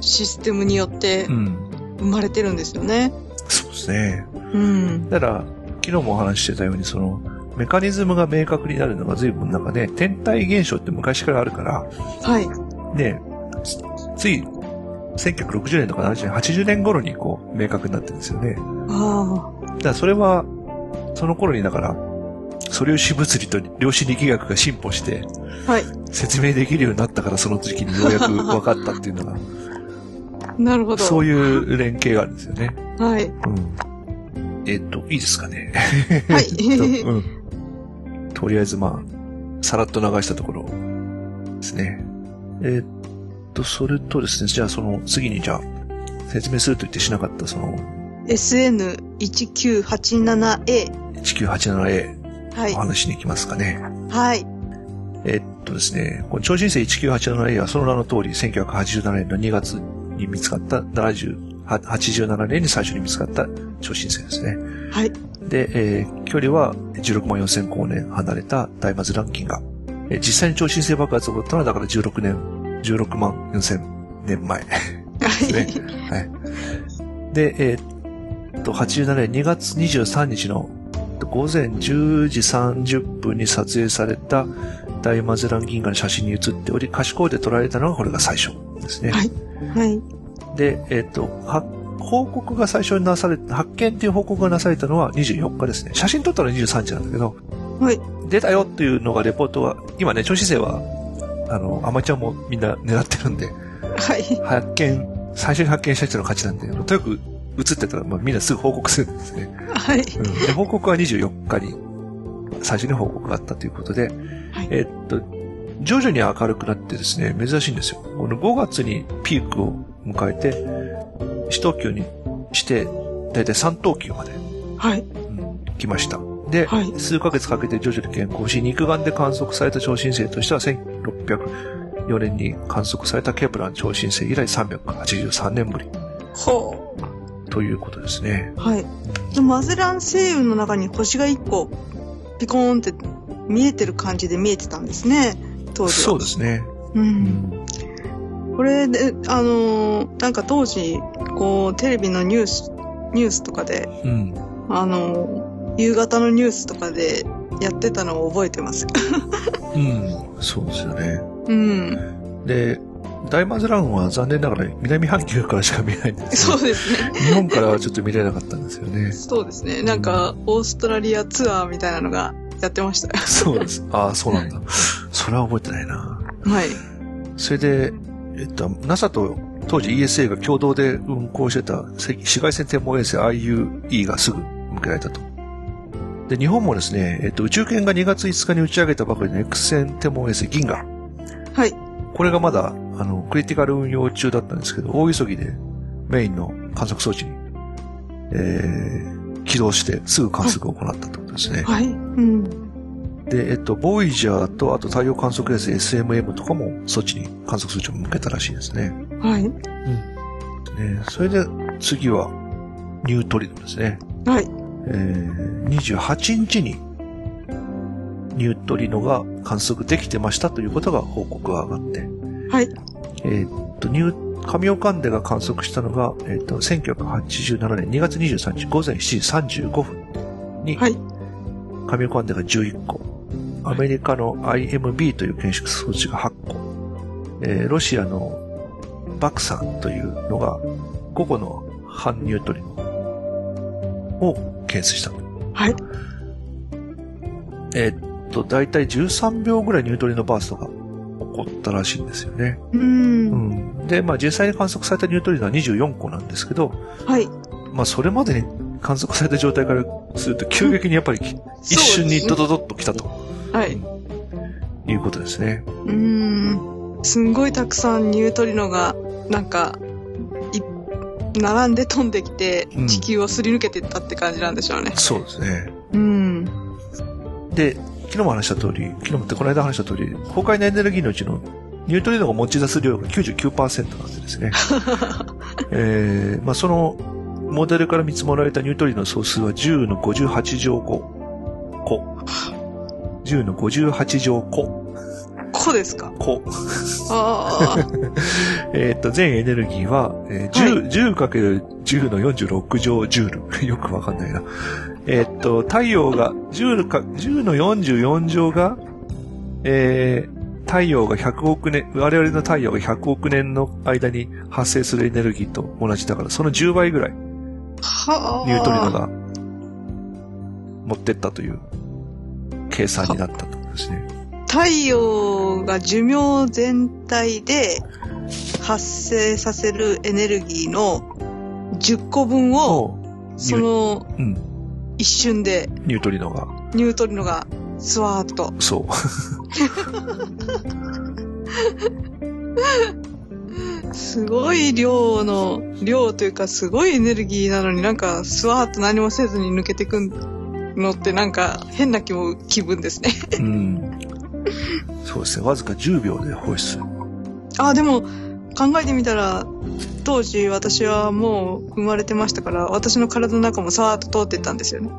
システムによって生まれてるんですよね。そうですね。うん。だから、昨日もお話ししてたように、その、メカニズムが明確になるのが随分なんかね、天体現象って昔からあるから、はい。ね、つい、1960年とか70年、80年頃にこう、明確になってるんですよね。ああ。だからそれは、その頃にだから、素粒子物理と量子力学が進歩して、はい。説明できるようになったからその時期にようやく分かったっていうのが、なるほど。そういう連携があるんですよね。はい。うん。えっ、と、いいですかね。はい と、うん。とりあえずまあ、さらっと流したところですね。えっ、と、それとですね、じゃあその次にじゃあ、説明すると言ってしなかったその、SN1987A。1987A。はい。お話に行きますかね。はい。えっとですね、この超新星 1987A はその名の通り1987年の2月に見つかった70、87年に最初に見つかった超新星ですね。はい。で、えー、距離は16万4000光年離れた大マズランキンが、えー、実際に超新星爆発が起こったのはだから16年、16万4000年前 ですね。はい。で、えー、っと、87年2月23日の午前10時30分に撮影された大マゼラン銀河の写真に写っており、可視光で撮られたのがこれが最初ですね。はい。はい。で、えっ、ー、と、報告が最初になされ発見っていう報告がなされたのは24日ですね。写真撮ったのは23日なんだけど、はい。出たよっていうのがレポートは、今ね、調子生は、あの、アマチュアもみんな狙ってるんで、はい。発見、最初に発見した人の勝ちなんで、とにかく映ってたら、まあ、みんなすぐ報告するんですね。はい。うん、で報告は24日に、最初に報告があったということで、はい、えっと、徐々に明るくなってですね、珍しいんですよ。この5月にピークを迎えて、1等級にして、だいたい3等級まで、はい。うん、来ました。で、はい、数ヶ月かけて徐々に健康し、肉眼で観測された超新星としては1604年に観測されたケプラン超新星以来383年ぶり。ほう。ということですね。はい。マゼラン星雲の中に星が1個、ピコーンって見えてる感じで見えてたんですね、当時は。そうですね。うん。これで、あのー、なんか当時、こう、テレビのニュース、ニュースとかで、うん、あのー、夕方のニュースとかでやってたのを覚えてます。うん、そうですよね。うん。で、大マズランは残念ながら南半球からしか見えないんです、ね、そうですね。日本からはちょっと見れなかったんですよね。そうですね。なんか、オーストラリアツアーみたいなのがやってました。そうです。ああ、そうなんだ。それは覚えてないな。はい。それで、えっと、NASA と当時 ESA が共同で運行してた紫外線天文衛星 IUE がすぐ向けられたと。で、日本もですね、えっと、宇宙船が2月5日に打ち上げたばかりの X 線天文衛星銀河。はい。これがまだ、あの、クリティカル運用中だったんですけど、大急ぎでメインの観測装置に、えー、起動してすぐ観測を行ったってことですね。はい。うん。で、えっと、ボイジャーと、あと太陽観測衛星 SMM とかも、そっちに観測装置を向けたらしいですね。はい。ねそれで、次は、ニュートリノですね。はい。えー、28日に、ニュートリノが観測できてましたということが報告が上がって、はい。えーっと、ニュー、神岡ンデが観測したのが、えーっと、1987年2月23日午前7時35分に、はい。神岡ンデが11個、アメリカの IMB という検出装置が8個、えーロシアのバクサンというのが5個の反ニュートリノを検出した。はい。えーっと、だいたい13秒ぐらいニュートリノバーストが起こったらしいんですよね。う。うんん。で、まあ実際に観測されたニュートリノは24個なんですけど、はい。まあそれまでに観測された状態からすると急激にやっぱり一瞬にドドドッと来たとはい。いうことですね。うーん。すんごいたくさんニュートリノが、なんか、い並んで飛んできてうん、地球をすり抜けていったって感じなんでしょうね。そうですね。うん。で、昨日も話した通り、昨日もってこの間話した通り、崩壊のエネルギーのうちのニュートリノが持ち出す量が99%なんでですね。えー、まあそのモデルから見積もられたニュートリノの総数は10の58乗個。個。10の58乗個。こうですか？個。ああ。えっと、全エネルギーは、えー、10、10 10の46乗ジュール。よくわかんないな。えっと、太陽が、10か、10の44乗が、えー、太陽が100億年、我々の太陽が100億年の間に発生するエネルギーと同じだから、その10倍ぐらい、はあ。ニュートリノが持ってったという計算になったとですね。太陽が寿命全体で発生させるエネルギーの10個分を、を、そのうん、一瞬でニュートリノが、ニュートリノがスワーッと。そう。すごい量の、量というかすごいエネルギーなのになんかスワーッと何もせずに抜けてくのってなんか変な気も気分ですね。うん。そうですね。わずか10秒で放出。あ、でも考えてみたら、当時私はもう生まれてましたから、私の体の中もさーっと通っていったんですよね。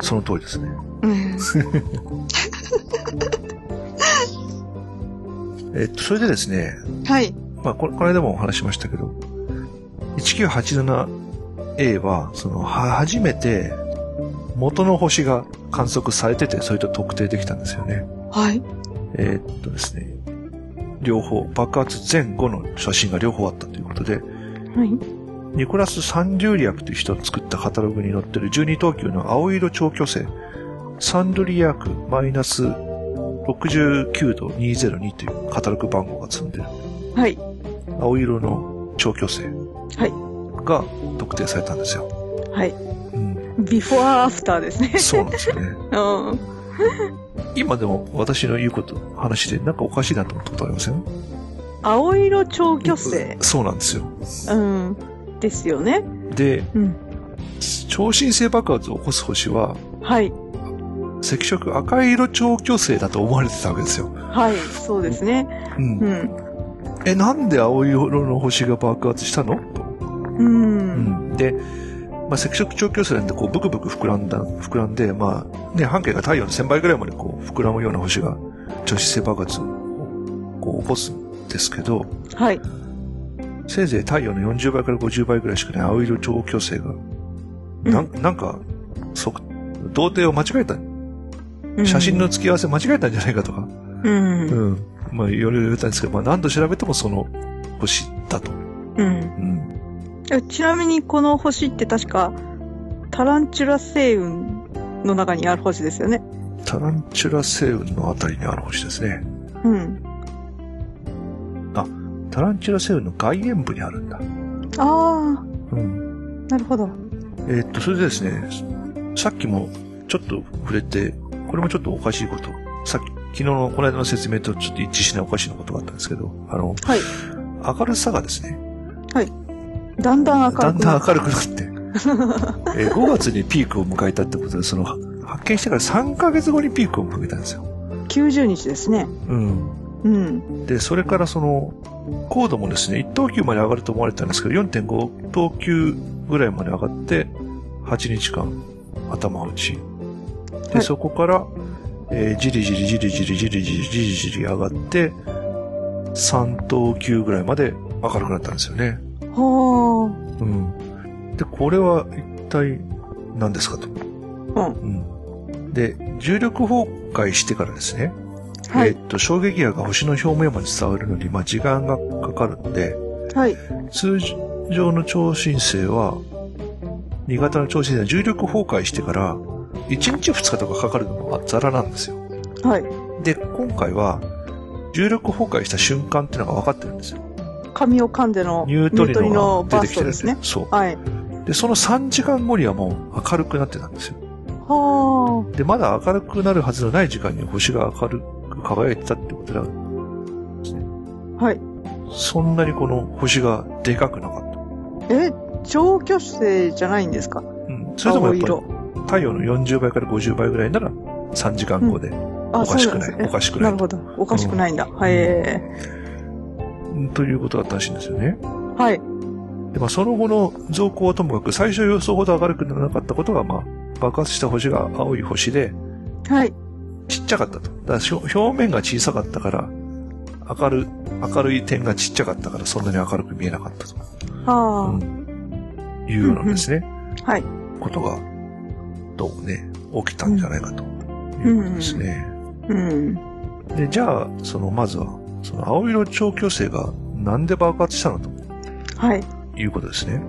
その通りですね。うん。えっと、それでですね、はい。まあ、ここの間もお話ししましたけど、1987A は、その、は、初めて、元の星が観測されてて、それと特定できたんですよね。はい。えーっとですね、両方、爆発前後の写真が両方あったということで、はい。ニコラス・サンドゥリアクという人が作ったカタログに載ってる12等級の青色超巨星、サンドリアクマイナス69度202というカタログ番号が積んでるはい。青色の超巨星はい。が特定されたんですよ。はい。うん、ビフォーアフターですね。そうなんですよね。うん。今でも私の言うこと、話でなんかおかしいなと思ったことありません？青色超巨星。そうなんですよ。うん。ですよね。で、うん。超新星爆発を起こす星は、はい。赤色赤色超巨星だと思われてたわけですよ。はい。そうですね。うんう。ん。え、なんで青色の星が爆発したの？と。う。うんん。で、まあ、赤色超巨星なんてこう、ブクブク膨らんだ、膨らんで、まあ、ね、半径が太陽の1000倍ぐらいまでこう、膨らむような星が、超新星爆発をこう起こすんですけど、はい。せいぜい太陽の40倍から50倍ぐらいしかない青色超巨星が、なんなんか、そ、童貞を間違えた、うん写真の付き合わせ間違えたんじゃないかとか、うん。うん。まあ、いろいろ言ったんですけど、まあ、何度調べてもその星だと。うん。うん。えちなみにこの星って確か、タランチュラ星雲の中にある星ですよね。タランチュラ星雲のあたりにある星ですね。うん。タランチュラ星雲の外縁部にあるんだ。あうん。あ、なるほど。えーっと、それでですね、さっきもちょっと触れて、これもちょっとおかしいこと。さっき、昨日のこの間の説明とちょっと一致しないおかしいことがあったんですけど、あの、はい。明るさがですね、だんだん明るく。だんだん明るくなって、えー5月にピークを迎えたってことで、その、発見してから3ヶ月後にピークを迎えたんですよ。90日ですね。うん。うん。で、それからその、高度もですね、1等級まで上がると思われてたんですけど、4.5等級ぐらいまで上がって、8日間頭打ち。で、はいそこから、えーじりじりじりじりじりじりじりじり上がって、3等級ぐらいまで明るくなったんですよね。はうん。で、これは一体何ですかと。あ。うん。うん。で、重力崩壊してからですね、はいえーっと、衝撃波が星の表面まで伝わるのに、まあ、時間がかかるんで、はい。通常の超新星は、新潟の超新星は重力崩壊してから、1日2日とかかかるのがザラなんですよ。はい。で、今回は、重力崩壊した瞬間っていうのが分かってるんですよ。紙を噛んでのニュートリノですね。そう。はい。で、その3時間後にはもう明るくなってたんですよ。はで、まだ明るくなるはずのない時間に星が明るく輝いてたってことだ。あ。はい。そんなにこの星がでかくなかった。え、超巨星じゃないんですか？うん。それでもやっぱり。太陽の40倍から50倍ぐらいなら3時間後であ、おかしくない。おかしくなないる。ほど。おかしくないんだ。はい。うんということだったらしいんですよね。はい。で、まあその後の増降はともかく最初予想ほど明るくならなかったことが、まあ爆発した星が青い星ではい。ちっちゃかったと。だから表面が小さかったから、明る、明るい点がちっちゃかったからそんなに明るく見えなかったと。はうん。いうようなですね。あ。はい。ことが、どうもね、起きたんじゃないかと。いうことですね。うん。で、じゃあ、その、まずは、その青色超巨星がなんで爆発したのとはい。いうことですね。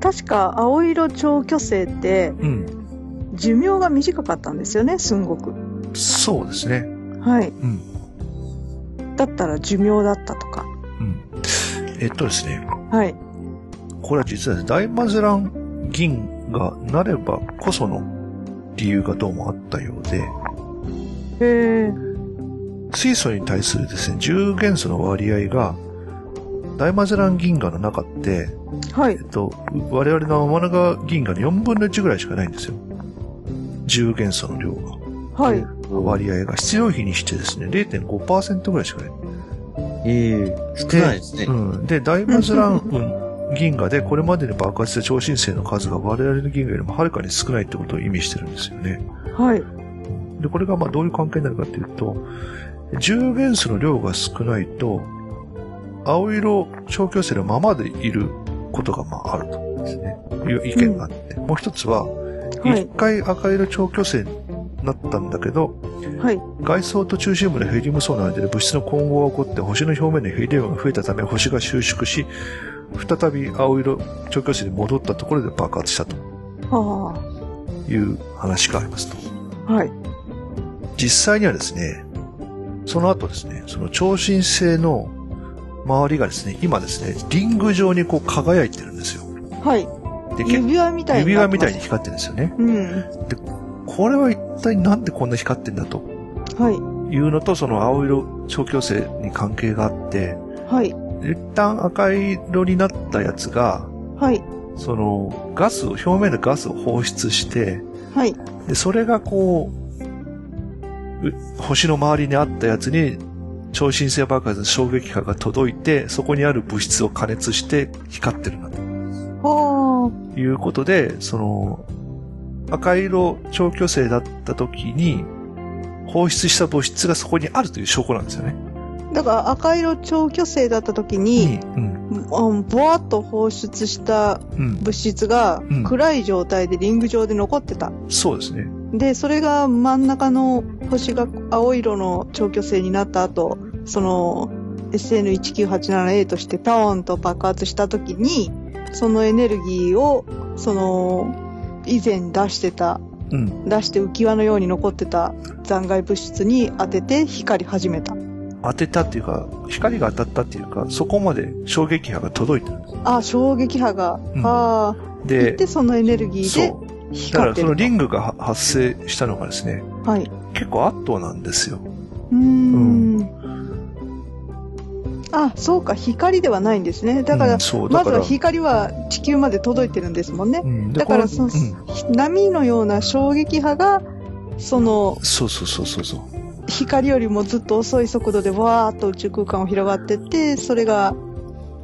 確か、青色超巨星って、うん。寿命が短かったんですよね、すんごく。そうですね。はい。うん。だったら寿命だったとか。うん。えっとですね、はい。これは実はね大マゼラン銀がなればこその理由がどうもあったようで、へえ。水素に対するですね、重元素の割合が、大マゼラン銀河の中って、はいえっ。と、我々の天の川銀河の4分の1ぐらいしかないんですよ。重元素の量が。はい。割合が必要比にしてですね、0.5%ぐらいしかない。ええ少ないですね。うん。で、大マゼラン銀河でこれまでに爆発した超新星の数が我々の銀河よりもはるかに少ないってことを意味してるんですよね。はい。で、これがまあどういう関係になるかっていうと、重元素の量が少ないと、青色超巨星のままでいることがまああるとですね、いう意見があって、もう一つは、はい一。回赤色超巨星になったんだけど、はい。外層と中心部のヘリウム層の間で物質の混合が起こって星の表面のヘリウムが増えたため星が収縮し、再び青色超巨星に戻ったところで爆発したとはいう話がありますと。あ。はい。実際にはですね、その後ですね、その超新星の周りがですね、今ですね、リング状にこう輝いてるんですよ。はい。で、指輪みたいに指輪。みたいに光ってるんですよね。うん。これは一体なんでこんな光ってんだとはい。いうのと、その青色超強星に関係があって、はい。一旦赤色になったやつが、はい。そのガスを、表面でガスを放出して、はい。で、それがこう、う星の周りにあったやつに、超新星爆発の衝撃波が届いて、そこにある物質を加熱して光ってるなとはいうことで、その、赤色超巨星だった時に、放出した物質がそこにあるという証拠なんですよね。あ。だから赤色超巨星だった時に、うん、うん、ぼわっと放出したうん、物質がうん暗い状態でリング上で残ってた。そうですね。で、それが真ん中の星が青色の超巨星になった後、その SN1987A としてパーンと爆発した時に、そのエネルギーを、その、以前出してた、うん。出して浮き輪のように残ってた残骸物質に当てて光り始めた。当てたっていうか、光が当たったっていうか、そこまで衝撃波が届いてるんです。あ、衝撃波が、うんああ、いでそのエネルギーで。だか。らそのリングがは発生したのがですね、はい。結構アットなんですよ。うーん。あ、そうか、光ではないんですね。だから、うんそう、だから、まずは光は地球まで届いてるんですもんねう。ん、でだからその波のような衝撃波が、そのうん、そうそうそうそうそう。光よりもずっと遅い速度でわーっと宇宙空間を広がってって、それが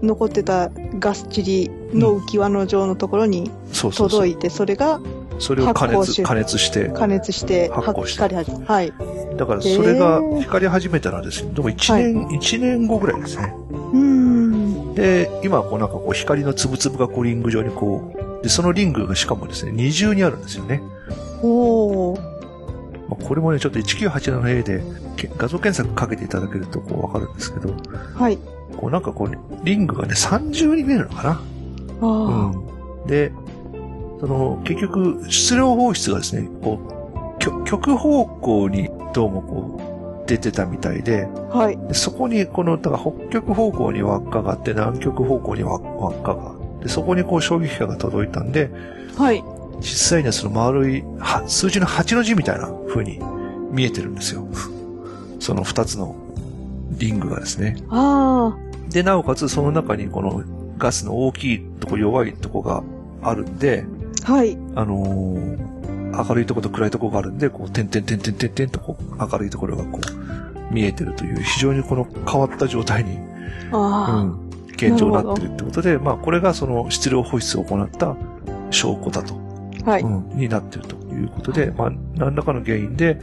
残ってたガス塵の浮き輪の状のところにそうそうそう届。いて、それがそれを加熱、加熱して、加熱して発酵して光り始めはい。だからそれが光り始めたのはですね、でも1年、一年後ぐらいですね。うーん。で、今こうなんかこう光の粒々がこうリング状にこう、で、そのリングがしかもですね、二重にあるんですよね。おー。まあ、これもね、ちょっと 1987A でけ画像検索かけていただけるとこうわかるんですけど、はい。こうなんかこう、リングがね、三重に見えるのかなああ。うん。で、その、結局、質量放出がですね、こう、極極方向にどうもこう、出てたみたいで、はい。でそこに、この、だから北極方向に輪っかがあって、南極方向に輪輪っかがあって、そこにこう衝撃波が届いたんで、はい。実際にはその丸い、は数字の8の字みたいな風に見えてるんですよ。その2つのリングがですね。あで、なおかつその中にこのガスの大きいとこ弱いとこがあるんで、あ。はい。あのー明るいところと暗いところがあるんで、こう、点々点々点々とこう、明るいところがこう、見えてるという、非常にこの変わった状態に、うあん、現状になってるってことで、まあ、これがその質量放出を行った証拠だと、あ。はい。うん、になってるということで、まあ、何らかの原因で、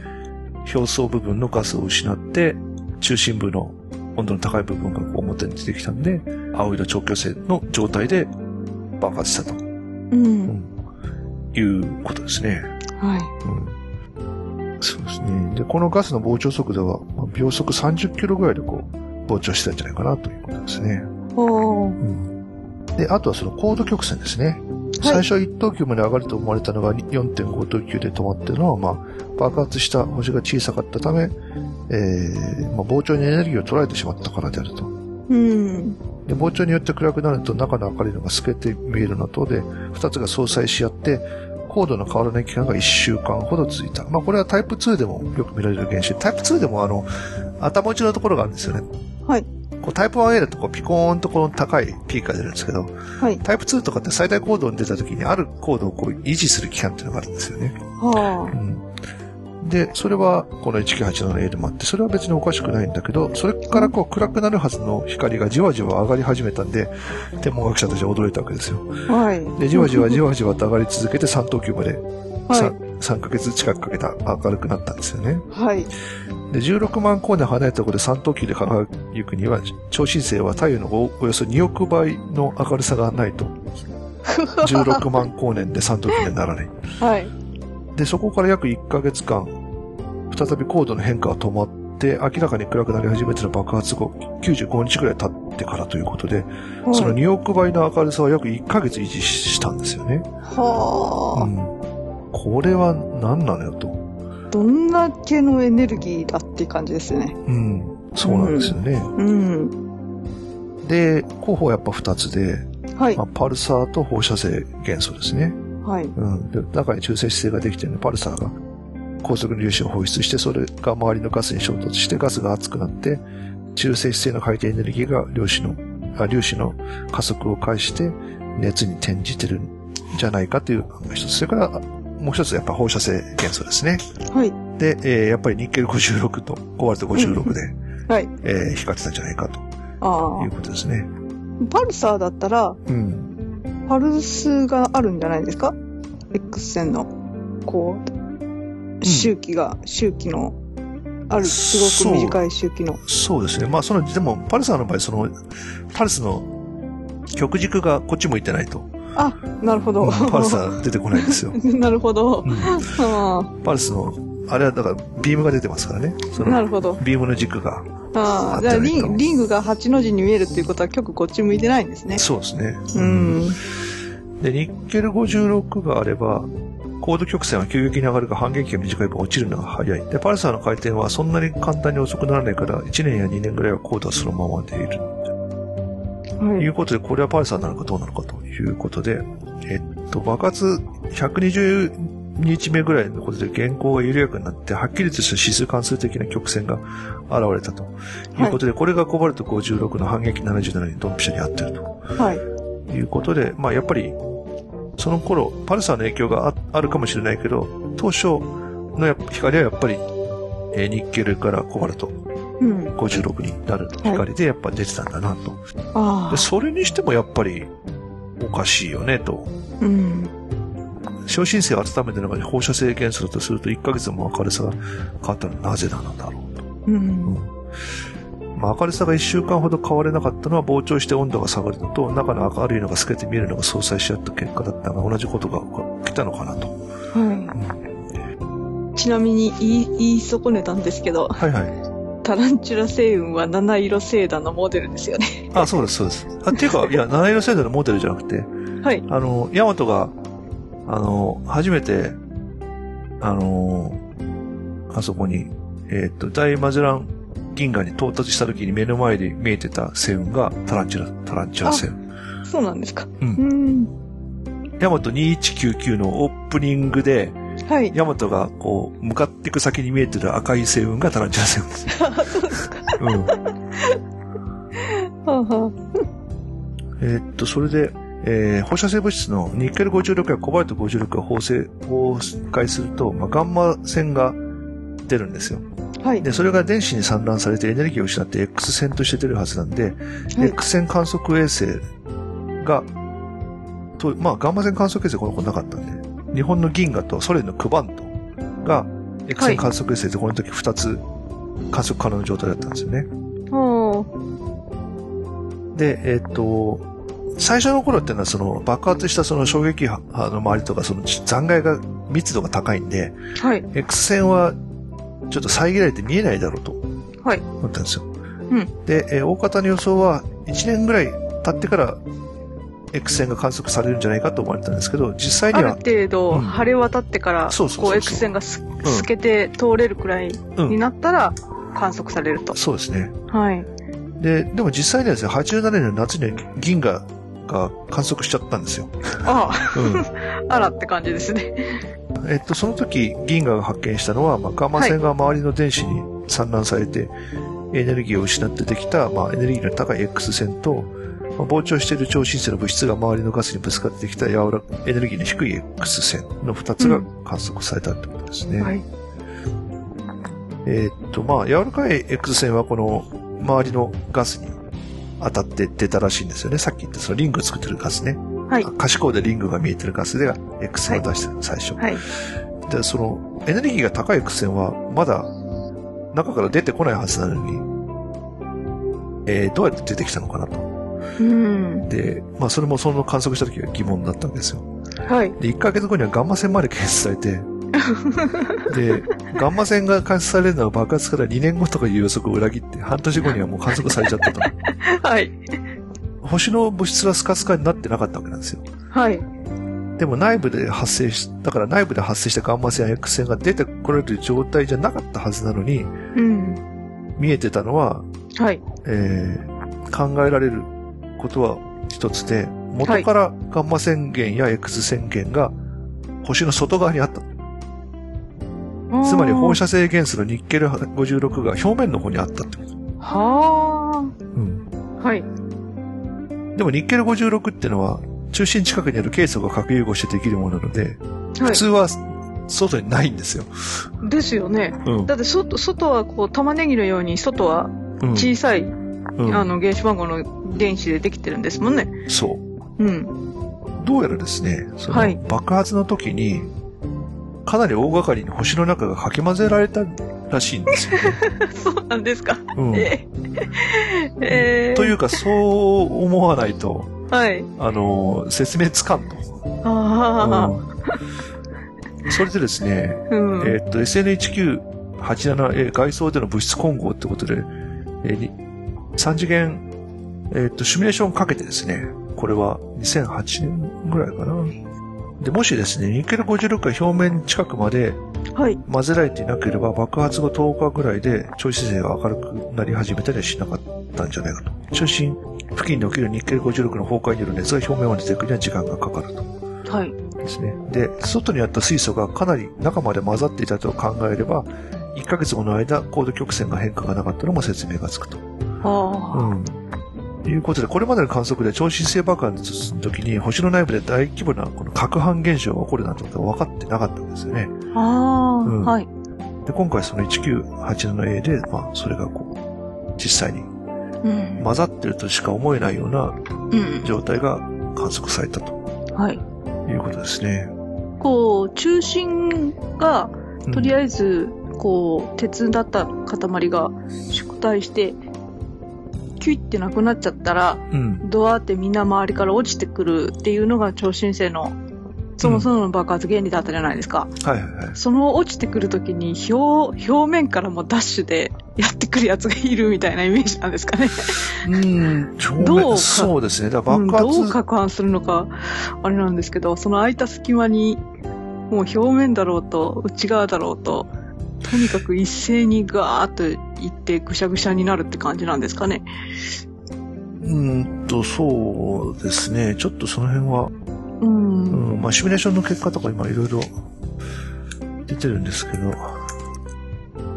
表層部分のガスを失って、中心部の温度の高い部分がこう表に出てきたんで、青色超強性の状態で爆発したとうん。いうことですね。はい。うんそうですね。で、このガスの膨張速度は、まあ秒速30キロぐらいでこう、膨張してたんじゃないかなということですね。うん。で、あとはその高度曲線ですね。最初1等級まで上がると思われたのが4.5等級で止まってるのは、まあ、爆発した星が小さかったため、えー、まあ、膨張にエネルギーを取られてしまったからであると。うん。で、膨張によって暗くなると中の明るいのが透けて見えるのとで、二つが相殺し合って、高度の変わらない期間が1週間ほど続いた。まあこれはタイプ2でもよく見られる現象。タイプ2でもあの、頭打ちのところがあるんですよね。はい。こうタイプ 1A だとこうピコーンとこの高いピークが出るんですけど、はい。タイプ2とかって最大高度に出た時にある高度をこう維持する期間っていうのがあるんですよね。はうん。で、それはこの 1987A でもあって、それは別におかしくないんだけど、それからこう暗くなるはずの光がじわじわ上がり始めたんで、天文学者たちは驚いたわけですよ。あ。はい。で、じわじわじわじわと上がり続けて3等級までは 3, 3ヶ月近くかけた明るくなったんですよね。い。はい。で、16万光年離れたところで3等級で輝くには、超新星は太陽のおおよそ2億倍の明るさがないと、16万光年で3等級にはならない。はい。で、そこから約1ヶ月間、再び高度の変化が止まって、明らかに暗くなり始めての爆発後、95日くらい経ってからということで、その2億倍の明るさは約1ヶ月維持したんですよね。はあ。うん。これは何なのよと。どんだけのエネルギーだっていう感じですね。うん。そうなんですよね。うん。で、候補はやっぱ2つで、はいまあ、。パルサーと放射性元素ですね。はい。うん。で、中に中性子星ができてるので、パルサーが高速の粒子を放出して、それが周りのガスに衝突して、ガスが熱くなって、中性子星の回転エネルギーが粒子の、あ粒子の加速を介して、熱に転じてるんじゃないかというのが一つ。それから、もう一つやっぱ放射性元素ですね。はい。で、えーやっぱりニッケル56とコバルト56で、はい。えー光ってたんじゃないかとあいうことですね。あ。パルサーだったら、うん。パルスがあるんじゃないですか ?X 線の、こう、周期が、周期の、ある、すごく短い周期の。そうですね。まあ、その、でも、パルサーの場合、その、パルスの極軸がこっち向いてないと、なるほど。パルサー出てこないんですよ。なるほど。うんあ パルスの、あれはだから、ビームが出てますからね。なの、るほど。ビームの軸が。ああ、じゃあリン、リングが8の字に見えるっていうことは極こっち向いてないんですね。そうですね。うん。で、ニッケル56があれば、高度曲線は急激に上がるが反撃が短い分落ちるのが早い。で、パルサーの回転はそんなに簡単に遅くならないから、1年や2年ぐらいは高度はそのままでいる。はいいうことで、これはパルサーなのかどうなのかということで、えっと、爆発120日目ぐらいのことで原稿が緩やかになって、はっきりとした指数関数的な曲線が現れたということで、これがコバルト56の反撃77にドンピシャに合ってると。はい。いうことで、まあやっぱり、その頃、パルサーの影響がああるかもしれないけど、当初の光はやっぱり、えーニッケルからコバルトうん。56になる光でやっぱ出てたんだなと。あでそれにしてもやっぱり、おかしいよねと。あ。うん。小新星を温めてる中に放射性元素だとすると1ヶ月も明るさが変わったのはなぜなんだろうと。うん。まあ、明るさが1週間ほど変われなかったのは膨張して温度が下がるのと中の明るいのが透けて見えるのが相殺し合った結果だったのが同じことが起きたのかなと。はい。ちなみに言い、言い損ねたんですけど、はいはい。タランチュラ星雲は七色星団のモデルですよね。あ、そうです、そうです。あ、っていうか、いや、七色星団のモデルじゃなくて、はい。あの、ヤマトが、あの、初めて、あの、あそこに、えっ、と、大マゼラン銀河に到達した時に目の前で見えてた星雲がタランチュラ、タランチュラ星雲。そうなんですか。う。うんん。ヤマト2199のオープニングで、はい。ヤマトがこう、向かっていく先に見えてる赤い星雲がタランチュラ星雲です。あそうですか。うん。はあはえーっと、それで、えー放射性物質のニッケル56やコバルト56が放射、放開すると、まあ、ガンマ線が出るんですよ。あはい。で、それが電子に散乱されてエネルギーを失って X 線として出るはずなんで、はい X 線観測衛星が、と、まあ、ガンマ線観測衛星この子なかったんで、日本の銀河とソ連のクバントが X 線観測衛星でこの時2つ観測可能な状態だったんですよね。はで、えっ、と、最初の頃っていうのはその爆発したその衝撃波の周りとかその残骸が密度が高いんで、あ。はい。X 線はちょっと遮られて見えないだろうとはい。思ったんですよ。うんで、えー大方の予想は1年ぐらい経ってから X 線が観測されるんじゃないかと思われたんですけど、実際にあるは、程度、うん晴れ渡ってから、こう、X 線がす透けて通れるくらいうんになったら、観測されると。そうですね。はい。で、でも実際にはですね、87年の夏には銀河が観測しちゃったんですよ。あうん。あ、あらって感じですね。えっと、その時、銀河が発見したのは、まあ、ガンマ線が周りの電子に散乱されて、エネルギーを失ってできた、まあ、エネルギーの高い X 線と、まあ、膨張している超新星の物質が周りのガスにぶつかってきた柔らかエネルギーの低い X 線の2つが観測されたってことですね。はい。えっと、まあ、柔らかい X 線はこの周りのガスに当たって出たらしいんですよね。さっき言ったそのリングを作ってるガスね。はい。可視光でリングが見えてるガスで X 線を出してる、最初。はい。で、その、エネルギーが高い X 線は、まだ、中から出てこないはずなのに、えー、どうやって出てきたのかなと。うん。で、まあ、それもその観測した時は疑問だったんですよ。はい。で、1ヶ月後にはガンマ線まで検出されて、で、ガンマ線が観測されるのは爆発から2年後とかいう予測を裏切って、半年後にはもう観測されちゃったと。はい。星の物質はスカスカになってなかったわけなんですよ。はい。でも内部で発生し、だから内部で発生したガンマ線や X 線が出てこられる状態じゃなかったはずなのに、うん。見えてたのは、はい。えー考えられることは一つで、元からガンマ線源や X 線源が星の外側にあった。つまり放射性元素のニッケル56が表面の方にあったってこと。はうん。あ。はい。でもニッケル56ってのは中心近くにあるケイ素が核融合してできるものなので、は普通は外にないんですよ。い。ですよね。うん。だって外、外はこう、玉ねぎのように、外はうん小さい、うんあの、原子番号の電子でできてるんですもんね。そう。うん。どうやらですね、そのはい爆発の時に、かなり大掛かりに星の中がかき混ぜられたらしいんですよね。そうなんですか。うんえー、えー、というか、そう思わないと、はい。あの、説明つかんと。あうんそれでですね、あ、うん。えーっと、SN1987、えー外装での物質混合ってことで、えーに3次元、えーっと、シミュレーションをかけてですね、これは2008年ぐらいかな。で、もしですね、ニッケル56が表面近くまではい。混ぜられていなければ爆発後10日ぐらいで超新星が明るくなり始めたりはしなかったんじゃないかと。中心付近で起きるニッケル56の崩壊による熱が表面まで出てくるには時間がかかると。はい。ですね。で、外にあった水素がかなり中まで混ざっていたと考えれば、1ヶ月後の間、高度曲線が変化がなかったのも説明がつくと。あうん。いうことで、これまでの観測で超新星爆発の時に星の内部で大規模なこの核反現象が起こるなんてことが分かってなかったんですよね。あ。ああ、うんはい。で、今回その 1987A で、まあ、それがこう、実際にうん。混ざってるとしか思えないようなうん。状態が観測されたとはい。いうことですね。こう、中心が、とりえあえず、こう、鉄だった塊が縮体して、キュイってなくなっちゃったら、ず、うん。ドアってみんな周りから落ちてくるっていうのが超新星の、そもそもの爆発原理だったじゃないですか。はいはいはい。その落ちてくるときに表、表面からもダッシュでやってくるやつがいるみたいなイメージなんですかね。うん、どうかそうですね。だからうん爆発、どう攪拌するのか、あれなんですけど、その空いた隙間に、もう表面だろうと、内側だろうと、とにかく一斉にガーッといってぐしゃぐしゃになるって感じなんですかね。うーんと、そうですね。ちょっとその辺は、うん。うん、まあ、シミュレーションの結果とか今いろいろ出てるんですけど、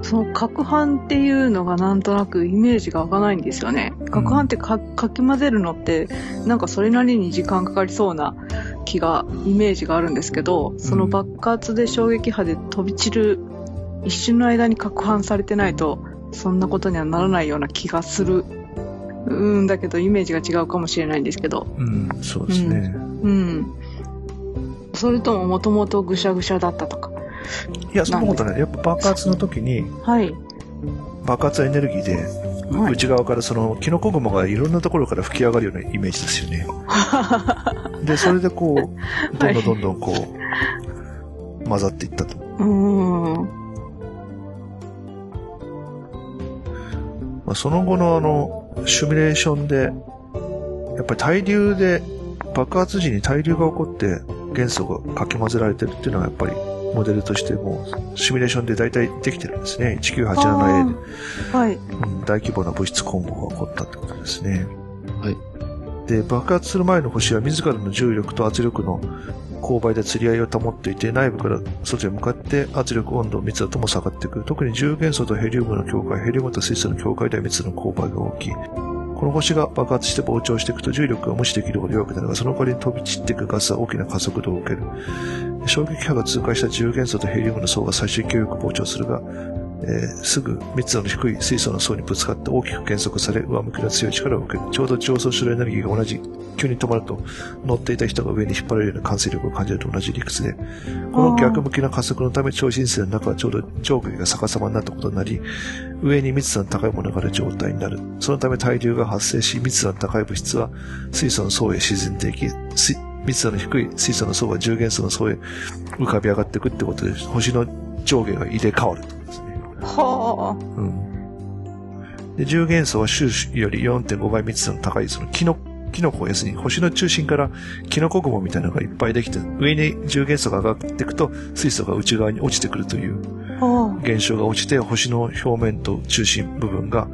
その攪拌っていうのがなんとなくイメージが湧かないんですよね。攪拌ってかかき混ぜるのって、なんかそれなりに時間かかりそうな気が、イメージがあるんですけど、その爆発で衝撃波で飛び散る一瞬の間に攪拌されてないと、そんなことにはならないような気がする。うん、だけどイメージが違うかもしれないんですけど。うん、そうですね。うん。それとももともとぐしゃぐしゃだったとか。いや、そんなことない。やっぱ爆発の時に、はい。爆発エネルギーで、はい内側からその、キノコ雲がいろんなところから吹き上がるようなイメージですよね。で、それでこう、どんどんどんどんこう、混ざっていったと。うーん。まあ、その後のあの、シミュレーションで、やっぱり対流で、爆発時に対流が起こって元素がかき混ぜられてるっていうのはやっぱりモデルとしてもうシミュレーションで大体できてるんですね。1987A で、はい。うん、大規模な物質混合が起こったってことですね。はい。で、爆発する前の星は自らの重力と圧力の勾配で釣り合いを保っていて、内部から外へ向かって圧力、温度、密度とも下がっていく。特に重元素とヘリウムの境界、ヘリウムと水素の境界では密度の勾配が大きい。この星が爆発して膨張していくと重力が無視できるほど弱くなるが、その代わりに飛び散っていくガスは大きな加速度を受ける。衝撃波が通過した重元素とヘリウムの層が最終勢力膨張するが、えーすぐ密度の低い水素の層にぶつかって大きく減速され、上向きの強い力を受ける。ちょうど上昇するエネルギーが同じ、急に止まると、乗っていた人が上に引っ張られるような感性力を感じると同じ理屈で、この逆向きな加速のため超新星の中はちょうど上下が逆さまになったことになり、上に密度の高いものがある状態になる。そのため対流が発生し、密度の高い物質は水素の層へ沈んでいき、密度の低い水素の層は重元素の層へ浮かび上がっていくってことで、星の上下が入れ替わるはうん。で、重元素は周囲より4.5倍密度の高い、そのキノ、キノコ、要するに星の中心からキノコ雲みたいなのがいっぱいできて、上に重元素が上がっていくと、水素が内側に落ちてくるという現象が落ちて、星の表面と中心部分が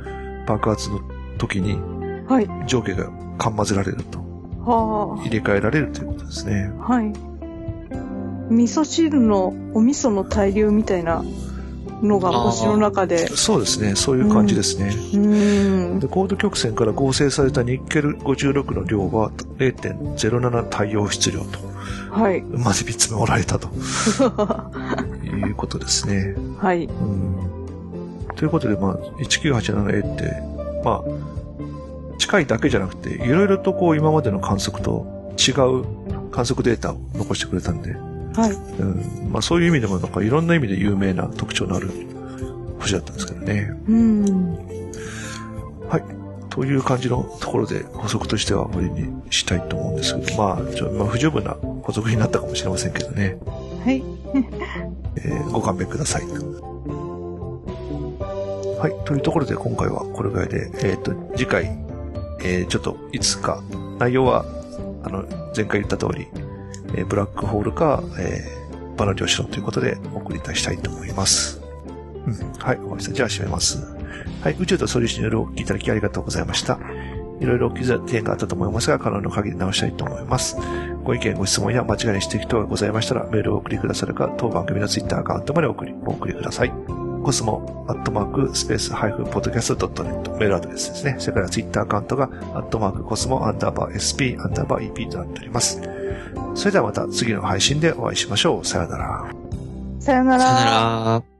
爆発の時にあ。はい。上下がかん混ぜられると、は入れ替えられるということですね。あ。はい。味噌汁のお味噌の大量みたいなのが星の中で。そうですね、そういう感じですね。うーん。で、高度曲線から合成されたニッケル56の量は0.07太陽質量と、はい。まで見つめおられたと いうことですね。はい。うんということで、まあ、1987A って、まあ、近いだけじゃなくて、いろいろとこう今までの観測と違う観測データを残してくれたんで、はい。うんまあ、そういう意味でもなんかいろんな意味で有名な特徴のある星だったんですけどね。うん。はい。という感じのところで補足としては終わりにしたいと思うんですけど、まあ、ちょまあ、不十分な補足になったかもしれませんけどね。はい。えーご勘弁ください。はい。というところで今回はこれぐらいで、えっ、と、次回、えーちょっといつか、内容は、あの、前回言った通り、えブラックホールか、えーバナリョシロということでお送りいたしたいと思います。うん。はい。わかりました。じゃあ締めます。はい。宇宙と素粒子によるお聞きいただきありがとうございました。いろいろ気づ点があったと思いますが、可能な限り直したいと思います。ご意見、ご質問や間違いに指摘等がございましたら、メールをお送りくださるか、当番組のツイッターアカウントまでお送り、お送りください。コスモ、アットマーク、スペース、ハイフン、ポッドキャスト .net、メールアドレスですね。それからツイッターアカウントが、アットマーク、コスモ、アンダーバー、SP、アンダーバー、EP となっております。それではまた次の配信でお会いしましょう。さようなら。さよなさよなら。ら。